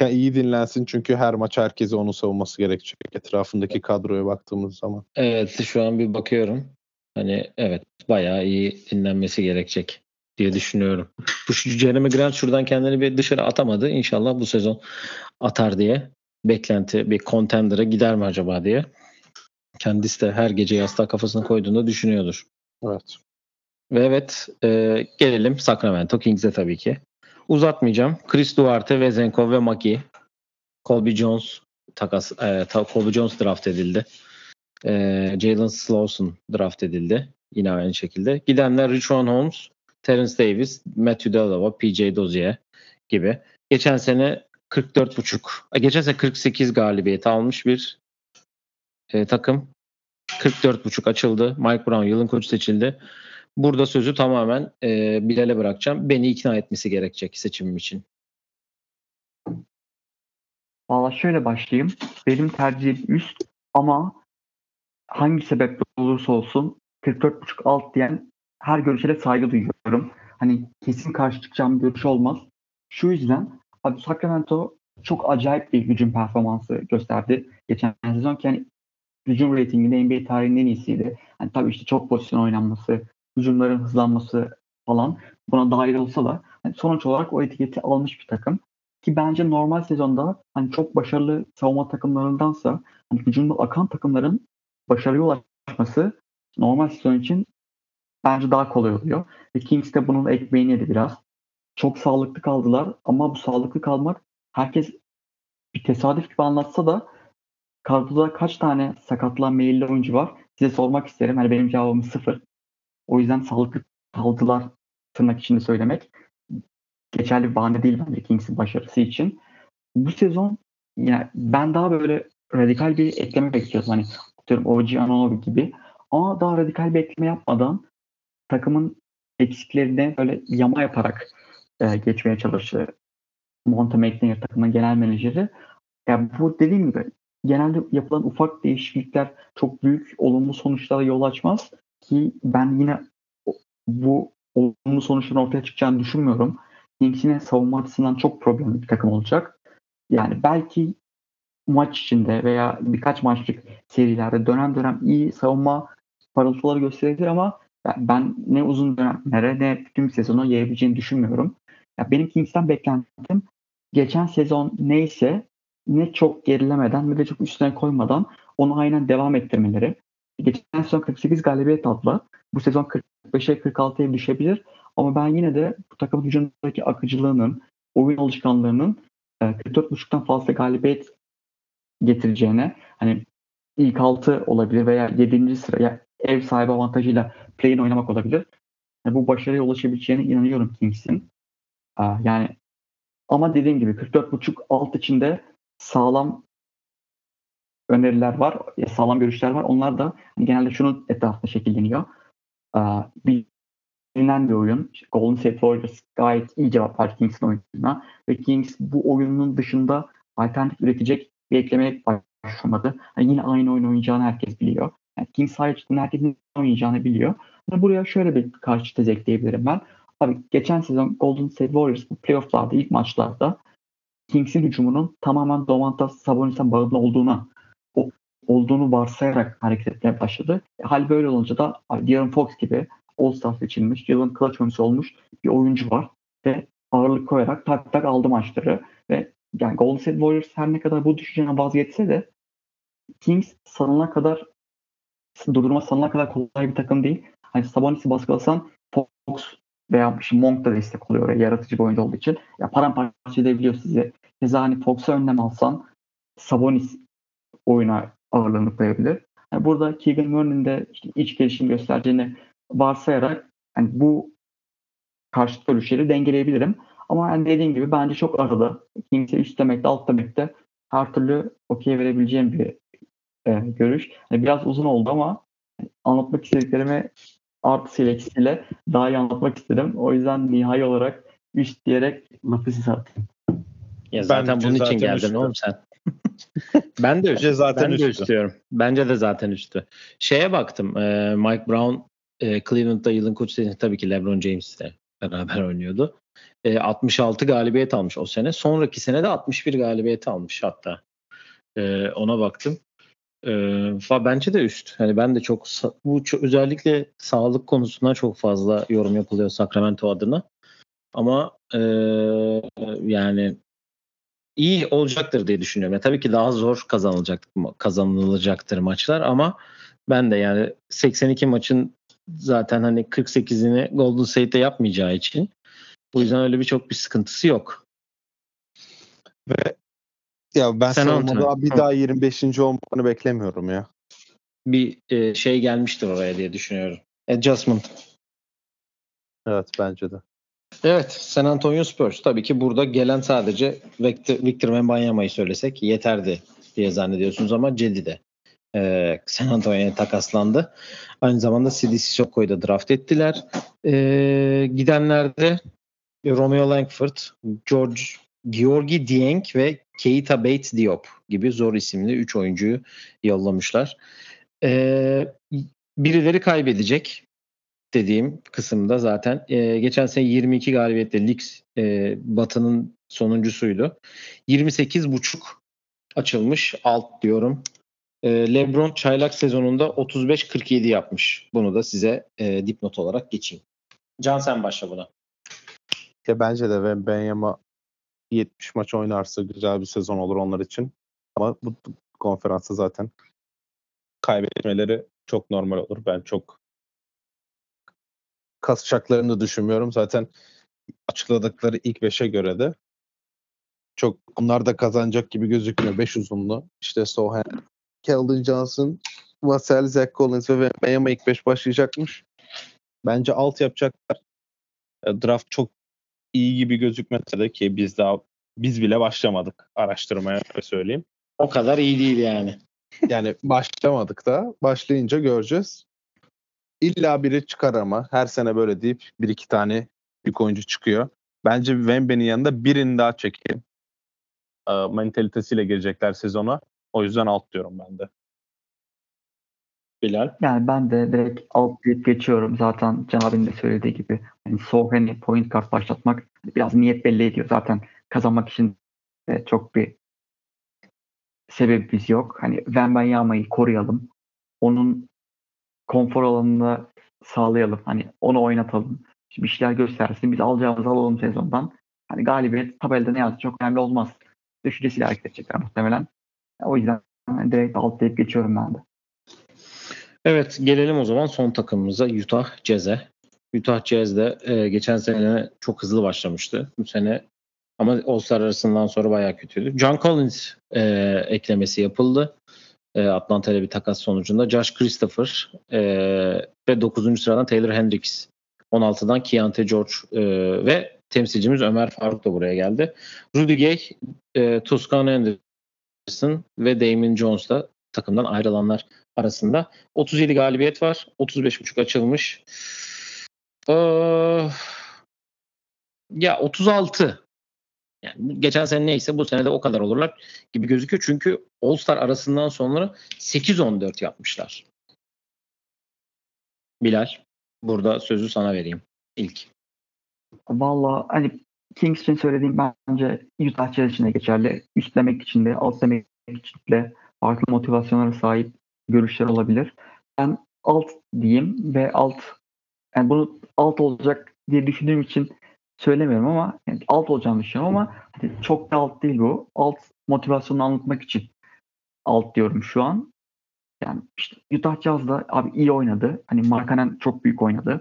iyi dinlensin çünkü her maç herkese onu savunması gerekecek. Etrafındaki kadroya baktığımız zaman. Evet şu an bir bakıyorum. Hani evet bayağı iyi dinlenmesi gerekecek diye düşünüyorum. Bu Jeremy Grant şuradan kendini bir dışarı atamadı. İnşallah bu sezon atar diye beklenti bir contender'a gider mi acaba diye. Kendisi de her gece yastığa kafasını koyduğunda düşünüyordur. Evet. Ve evet e, gelelim Sacramento Kings'e tabii ki. Uzatmayacağım. Chris Duarte, Vezenkov ve Maki. Colby Jones takas e, Colby Jones draft edildi. E, Jalen Slawson draft edildi. Yine aynı şekilde. Gidenler Richon Holmes, Terence Davis, Matthew Dellavedova, PJ Dozier gibi. Geçen sene 44,5 geçen sene 48 galibiyet almış bir e, takım. 44,5 açıldı. Mike Brown yılın koçu seçildi. Burada sözü tamamen e, Bilal'e bırakacağım. Beni ikna etmesi gerekecek seçimim için. Valla şöyle başlayayım. Benim tercihim üst ama hangi sebeple olursa olsun 44.5 alt diyen her görüşe saygı duyuyorum. Hani kesin karşı çıkacağım görüş olmaz. Şu yüzden abi Sacramento çok acayip bir hücum performansı gösterdi geçen sezon ki hani hücum reytinginde NBA tarihinin en iyisiydi. Hani tabii işte çok pozisyon oynanması, hücumların hızlanması falan buna dair olsa da hani sonuç olarak o etiketi almış bir takım. Ki bence normal sezonda hani çok başarılı savunma takımlarındansa hani hücumda akan takımların başarıya ulaşması normal sezon için bence daha kolay oluyor. Ve Kings de bunun ekmeğini yedi biraz. Çok sağlıklı kaldılar ama bu sağlıklı kalmak herkes bir tesadüf gibi anlatsa da kadroda kaç tane sakatlığa meyilli oyuncu var? Size sormak isterim. Hani benim cevabım sıfır. O yüzden sağlıklı kaldılar tırnak içinde söylemek. Geçerli bir bahane değil bence Kings'in başarısı için. Bu sezon yani ben daha böyle radikal bir ekleme bekliyorum. Hani diyorum OG Anonobi gibi. Ama daha radikal bir ekleme yapmadan takımın eksiklerini böyle yama yaparak e, geçmeye çalıştı. Monte McNair takımın genel menajeri. Yani bu dediğim gibi genelde yapılan ufak değişiklikler çok büyük olumlu sonuçlara yol açmaz ki ben yine bu olumlu sonuçların ortaya çıkacağını düşünmüyorum. Kings yine savunma açısından çok problemli bir takım olacak. Yani belki maç içinde veya birkaç maçlık serilerde dönem dönem iyi savunma parıltıları gösterebilir ama ben ne uzun dönemlere ne tüm sezonu yayabileceğini düşünmüyorum. Ya benim Kings'ten beklentim geçen sezon neyse ne çok gerilemeden ne de çok üstüne koymadan onu aynen devam ettirmeleri. Geçen sezon 48 galibiyet aldılar. Bu sezon 45'e 46'ya düşebilir. Ama ben yine de bu takımın hücumdaki akıcılığının, oyun alışkanlığının 44.5'tan fazla galibiyet getireceğine hani ilk 6 olabilir veya 7. sıraya ev sahibi avantajıyla play-in oynamak olabilir. Yani bu başarıya ulaşabileceğine inanıyorum Kings'in. Yani ama dediğim gibi 44.5 alt içinde sağlam öneriler var, sağlam görüşler var. Onlar da hani genelde şunun etrafında şekilleniyor. Bilinen bir oyun. Golden State Warriors gayet iyi cevap verdi Kings'in oyununa. Ve Kings bu oyunun dışında alternatif üretecek bir eklemeye başlamadı. Yani yine aynı oyun oynayacağını herkes biliyor. Yani Kings haricinde herkesin oynayacağını biliyor. Yani buraya şöyle bir karşı tez ekleyebilirim ben. Abi geçen sezon Golden State Warriors bu playofflarda ilk maçlarda Kings'in hücumunun tamamen Domantas Sabonis'ten bağımlı olduğuna olduğunu varsayarak hareket etmeye başladı. Hal böyle olunca da De'Aaron Fox gibi All-Star seçilmiş, yılın clutch oyuncusu olmuş bir oyuncu var ve ağırlık koyarak tak tak aldı maçları ve yani Golden State Warriors her ne kadar bu düşünceden vazgeçse de Kings sanına kadar durdurma sanına kadar kolay bir takım değil. Hani Sabonis'i baskılasan Fox veya şimdi Monk da destek oluyor oraya yaratıcı bir oyuncu olduğu için. Ya paramparça edebiliyor sizi. Keza hani Fox'a önlem alsan Sabonis oyuna ağırlığını koyabilir. Yani burada Keegan Murray'nin de işte iç gelişim göstereceğini varsayarak yani bu karşı görüşleri dengeleyebilirim. Ama yani dediğim gibi bence çok arada. Kings'e üst demekte alt demekte her türlü okey verebileceğim bir e, görüş. Yani biraz uzun oldu ama anlatmak istediklerimi artısıyla eksisiyle daha iyi anlatmak istedim. O yüzden nihai olarak üst diyerek lafı size atayım. Ya zaten Bence bunun için geldin üstü. oğlum sen. ben de üstü. zaten ben de üstü. istiyorum. Bence de zaten üstü. Şeye baktım. E, Mike Brown e, Cleveland'da yılın koçu tabii ki LeBron James'le beraber oynuyordu. E, 66 galibiyet almış o sene. Sonraki sene de 61 galibiyet almış hatta. E, ona baktım. E, bence de üst. Hani ben de çok bu çok, özellikle sağlık konusunda çok fazla yorum yapılıyor Sacramento adına. Ama e, yani iyi olacaktır diye düşünüyorum. Yani tabii ki daha zor kazanılacak kazanılacaktır maçlar ama ben de yani 82 maçın zaten hani 48'ini Golden State'de yapmayacağı için bu yüzden öyle bir çok bir sıkıntısı yok. Ve ya ben Sen savunmada bir Hı. daha 25. olmanı beklemiyorum ya. Bir e, şey gelmiştir oraya diye düşünüyorum. Adjustment. Evet bence de. Evet San Antonio Spurs tabii ki burada gelen sadece Victor, Victor Wembanyama'yı söylesek yeterdi diye zannediyorsunuz ama Cedi de e, San Antonio'ya takaslandı. Aynı zamanda Sidi Sissoko'yu da draft ettiler. E, gidenlerde Romeo Langford, George Georgi Dieng ve Keita Bates Diop gibi zor isimli 3 oyuncuyu yollamışlar. Ee, birileri kaybedecek dediğim kısımda zaten. Ee, geçen sene 22 galibiyetle lig e, Batı'nın sonuncusuydu. 28 buçuk açılmış alt diyorum. Ee, LeBron çaylak sezonunda 35-47 yapmış. Bunu da size e, dipnot olarak geçeyim. Can sen başla buna. Ya bence de Benyama 70 maç oynarsa güzel bir sezon olur onlar için. Ama bu konferansta zaten kaybetmeleri çok normal olur. Ben çok kasacaklarını düşünmüyorum. Zaten açıkladıkları ilk 5'e göre de çok onlar da kazanacak gibi gözükmüyor. 5 uzunlu. İşte Sohan, Keldon Johnson, Vassell, Zach Collins ve Miami ilk 5 başlayacakmış. Bence alt yapacaklar. E, Draft çok iyi gibi gözükmese de ki biz daha biz bile başlamadık araştırmaya öyle söyleyeyim. O kadar iyi değil yani. Yani başlamadık da başlayınca göreceğiz. İlla biri çıkar ama her sene böyle deyip bir iki tane büyük oyuncu çıkıyor. Bence Wembe'nin yanında birini daha çekeyim. E, mentalitesiyle girecekler sezona. O yüzden alt diyorum ben de. Bilal. Yani ben de direkt alt deyip geçiyorum. Zaten Can abinin de söylediği gibi. Yani Sohen'i point guard başlatmak biraz niyet belli ediyor. Zaten kazanmak için de çok bir sebebimiz yok. Hani Wembanyama'yı koruyalım. Onun konfor alanını sağlayalım. Hani onu oynatalım. Bir şeyler göstersin. Biz alacağımızı alalım sezondan. Hani galibiyet tabelada ne yazdı çok önemli olmaz. Düşüncesiyle hareket edecekler muhtemelen. O yüzden direkt alt deyip geçiyorum ben de. Evet gelelim o zaman son takımımıza Utah Jazz'e. Utah Jazz de e, geçen sene çok hızlı başlamıştı. Bu sene ama All-Star arasından sonra bayağı kötüydü. John Collins e, eklemesi yapıldı. E, Atlanta ile bir takas sonucunda. Josh Christopher e, ve 9. sıradan Taylor Hendricks. 16'dan Keontae George e, ve temsilcimiz Ömer Faruk da buraya geldi. Rudy Gay, e, Tuscan Anderson ve Damon Jones da takımdan ayrılanlar arasında. 37 galibiyet var. 35.5 açılmış. Ee, ya 36. Yani geçen sene neyse bu sene de o kadar olurlar gibi gözüküyor. Çünkü All-Star arasından sonra 8-14 yapmışlar. Bilal, burada sözü sana vereyim ilk. Valla hani Kings için söylediğim bence Utah için de geçerli. Üstlemek için de, altlamak için de farklı motivasyonlara sahip görüşler olabilir. Ben alt diyeyim ve alt yani bunu alt olacak diye düşündüğüm için söylemiyorum ama yani alt olacağını düşünüyorum ama hani çok da alt değil bu. Alt motivasyonu anlatmak için alt diyorum şu an. Yani işte Utah Jazz da abi iyi oynadı. Hani Markkanen çok büyük oynadı.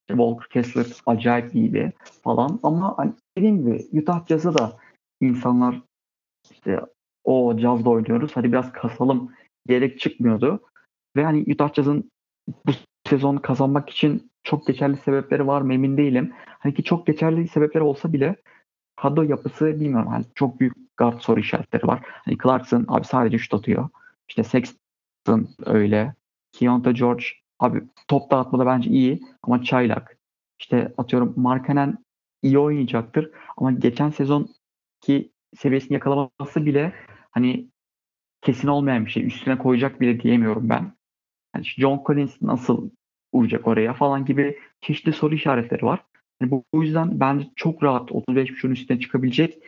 İşte Walker Kessler acayip iyiydi falan ama hani dediğim gibi Utah Jazz'a da insanlar işte o Jazz'da oynuyoruz. Hadi biraz kasalım diyerek çıkmıyordu. Ve hani Utah Jazz'ın bu sezon kazanmak için çok geçerli sebepleri var mı emin değilim. Hani ki çok geçerli sebepleri olsa bile kadro yapısı bilmiyorum. Hani çok büyük guard soru işaretleri var. Hani Clarkson abi sadece şut atıyor. İşte Sexton öyle. Keontae George abi top dağıtmada bence iyi ama çaylak. İşte atıyorum Markanen iyi oynayacaktır ama geçen sezon ki seviyesini yakalaması bile hani kesin olmayan bir şey. Üstüne koyacak bile diyemiyorum ben. Yani John Collins nasıl uyacak oraya falan gibi çeşitli soru işaretleri var. Yani bu, bu yüzden bence çok rahat 35 35.5'un üstüne çıkabilecek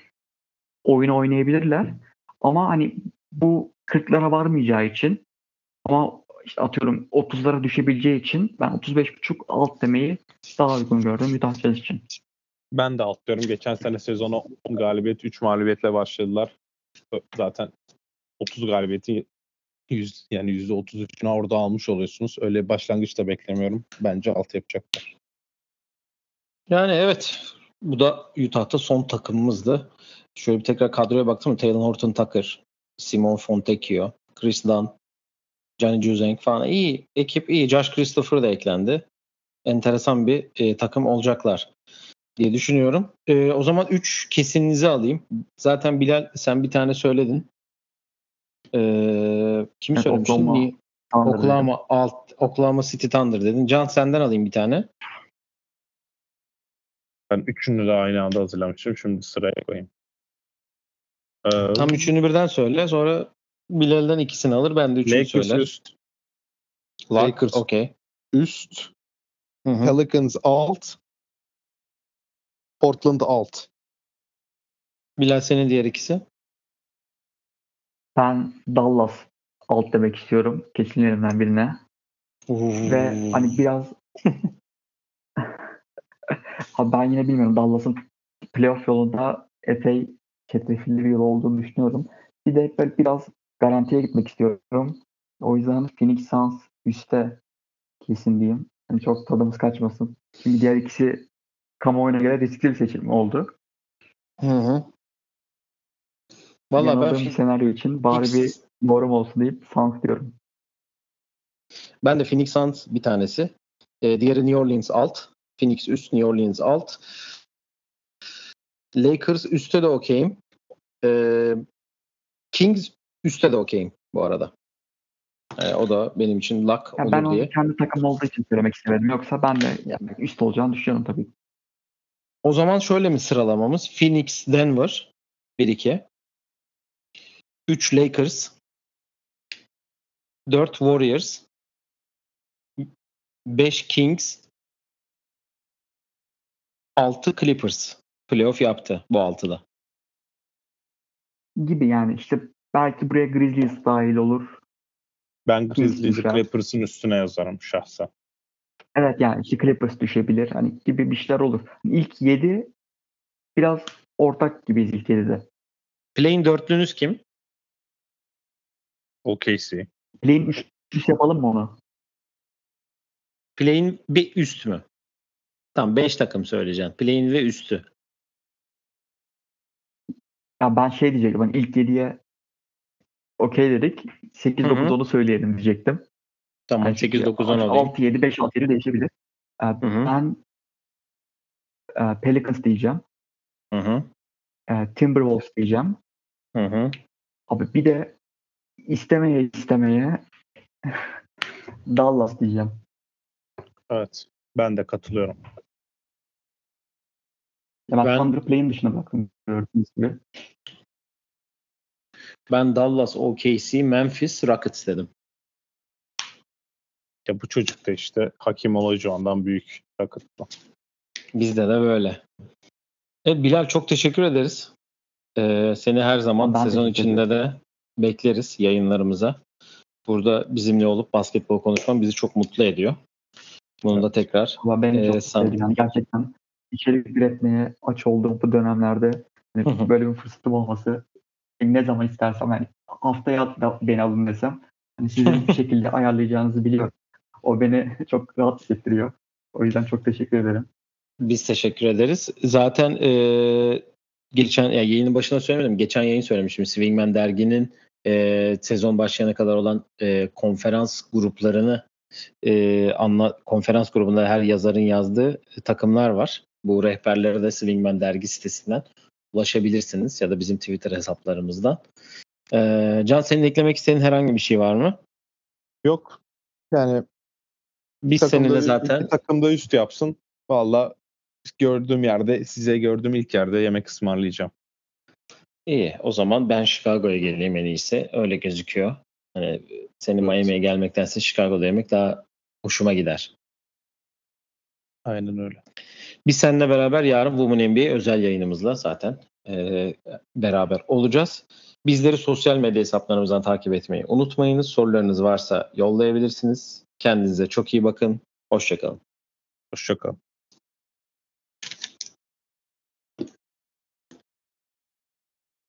oyunu oynayabilirler. Ama hani bu 40'lara varmayacağı için ama işte atıyorum 30'lara düşebileceği için ben 35.5 alt demeyi daha uygun gördüm Utah Jazz için. Ben de alt diyorum. Geçen sene sezonu 10 galibiyet 3 mağlubiyetle başladılar. Zaten 30 galibiyeti 100, yani %33'ünü orada almış oluyorsunuz. Öyle başlangıç da beklemiyorum. Bence alt yapacaklar. Yani evet. Bu da Utah'ta son takımımızdı. Şöyle bir tekrar kadroya baktım. Taylor Horton Tucker, Simon Fontecchio, Chris Dunn, Johnny Juzeng falan. iyi ekip iyi. Josh Christopher da eklendi. Enteresan bir e, takım olacaklar diye düşünüyorum. E, o zaman 3 kesininizi alayım. Zaten Bilal sen bir tane söyledin. Ee, kimi evet, söylemiştin? Oklahoma, Oklahoma, alt, Oklahoma City Thunder dedin. Can senden alayım bir tane. Ben üçünü de aynı anda hazırlamışım. Şimdi sıraya koyayım. Ee, Tam üçünü birden söyle. Sonra Bilal'den ikisini alır. Ben de üçünü Lakers söyler. üst. Lakers okay. üst. Hı-hı. Pelicans alt. Portland alt. Bilal senin diğer ikisi? Ben Dallas alt demek istiyorum. Kesinlerinden birine. Ve hani biraz Abi ben yine bilmiyorum. Dallas'ın playoff yolunda epey çetrefilli bir yıl olduğunu düşünüyorum. Bir de böyle biraz garantiye gitmek istiyorum. O yüzden Phoenix Suns üstte kesin diyeyim. Yani çok tadımız kaçmasın. Çünkü diğer ikisi kamuoyuna göre riskli bir seçim oldu. Hı hı. Valla ben bir senaryo için bari X- bir yorum olsun deyip Suns diyorum. Ben de Phoenix Suns bir tanesi. Ee, diğeri New Orleans alt. Phoenix üst, New Orleans alt. Lakers üstte de okeyim. Ee, Kings üstte de okeyim bu arada. Ee, o da benim için luck Ya olur ben diye. kendi takım olduğu için söylemek istemedim. Yoksa ben de yani üst olacağını düşünüyorum tabii. O zaman şöyle mi sıralamamız? Phoenix, Denver 1-2. 3 Lakers. 4 Warriors. 5 Kings. 6 Clippers. Playoff yaptı bu altıda. Gibi yani işte belki buraya Grizzlies dahil olur. Ben Grizzlies'i. Clippers'ın üstüne yazarım şahsen. Evet yani işte Clippers düşebilir. Hani gibi bir şeyler olur. İlk 7 biraz ortak gibiyiz ilk 7'de. Play'in dörtlünüz kim? OKC. Play'in 3 üst yapalım mı onu? Play'in bir üst mü? Tamam 5 takım söyleyeceğim. Play'in ve üstü. Ya ben şey diyecektim. Hani ilk 7'ye okey dedik. 8 Hı 9 hı. onu söyleyelim diyecektim. Tamam Yani 8 çünkü 9 10 alayım. 6 7 5 6 7 değişebilir. Ee, hı. Ben e, Pelicans diyeceğim. Hı hı. E, Timberwolves diyeceğim. Hı hı. Abi bir de istemeye istemeye Dallas diyeceğim. Evet. Ben de katılıyorum. Ya ben, Ben- Thunder Play'in dışına gördüğünüz gibi. Ben Dallas, OKC, Memphis, Rockets dedim. Ya bu çocuk da işte Hakim Olajuwon'dan büyük rakıtlı. Bizde de böyle. Evet Bilal çok teşekkür ederiz. Ee, seni her zaman Ben sezon içinde de bekleriz yayınlarımıza. Burada bizimle olup basketbol konuşman bizi çok mutlu ediyor. Bunu da tekrar Ama beni Ee, çok. Yani gerçekten içerik üretmeye aç olduğum bu dönemlerde hani böyle bir fırsatım olması ne zaman istersem yani haftaya da beni alın desem hani sizin bir şekilde ayarlayacağınızı biliyorum. O beni çok rahat hissettiriyor. O yüzden çok teşekkür ederim. biz teşekkür ederiz. Zaten e, geçen ya yayının başına söylemedim. Geçen yayın söylemişim. Swingman derginin e, sezon başlayana kadar olan e, konferans gruplarını e, anla, konferans grubunda her yazarın yazdığı takımlar var. Bu rehberlere de Swingman dergi sitesinden ulaşabilirsiniz ya da bizim Twitter hesaplarımızdan. E, Can senin eklemek istediğin herhangi bir şey var mı? Yok. Yani Biz takımda, seninle zaten iki takımda üst yapsın. Valla gördüğüm yerde size gördüğüm ilk yerde yemek ısmarlayacağım. İyi. O zaman ben Chicago'ya geleyim en iyisi. Öyle gözüküyor. Hani senin Evet. Miami'ye gelmektense Chicago'da yemek daha hoşuma gider. Aynen öyle. Biz seninle beraber yarın Women NBA özel yayınımızla zaten e, beraber olacağız. Bizleri sosyal medya hesaplarımızdan takip etmeyi unutmayınız. Sorularınız varsa yollayabilirsiniz. Kendinize çok iyi bakın. Hoşçakalın. Hoşçakalın.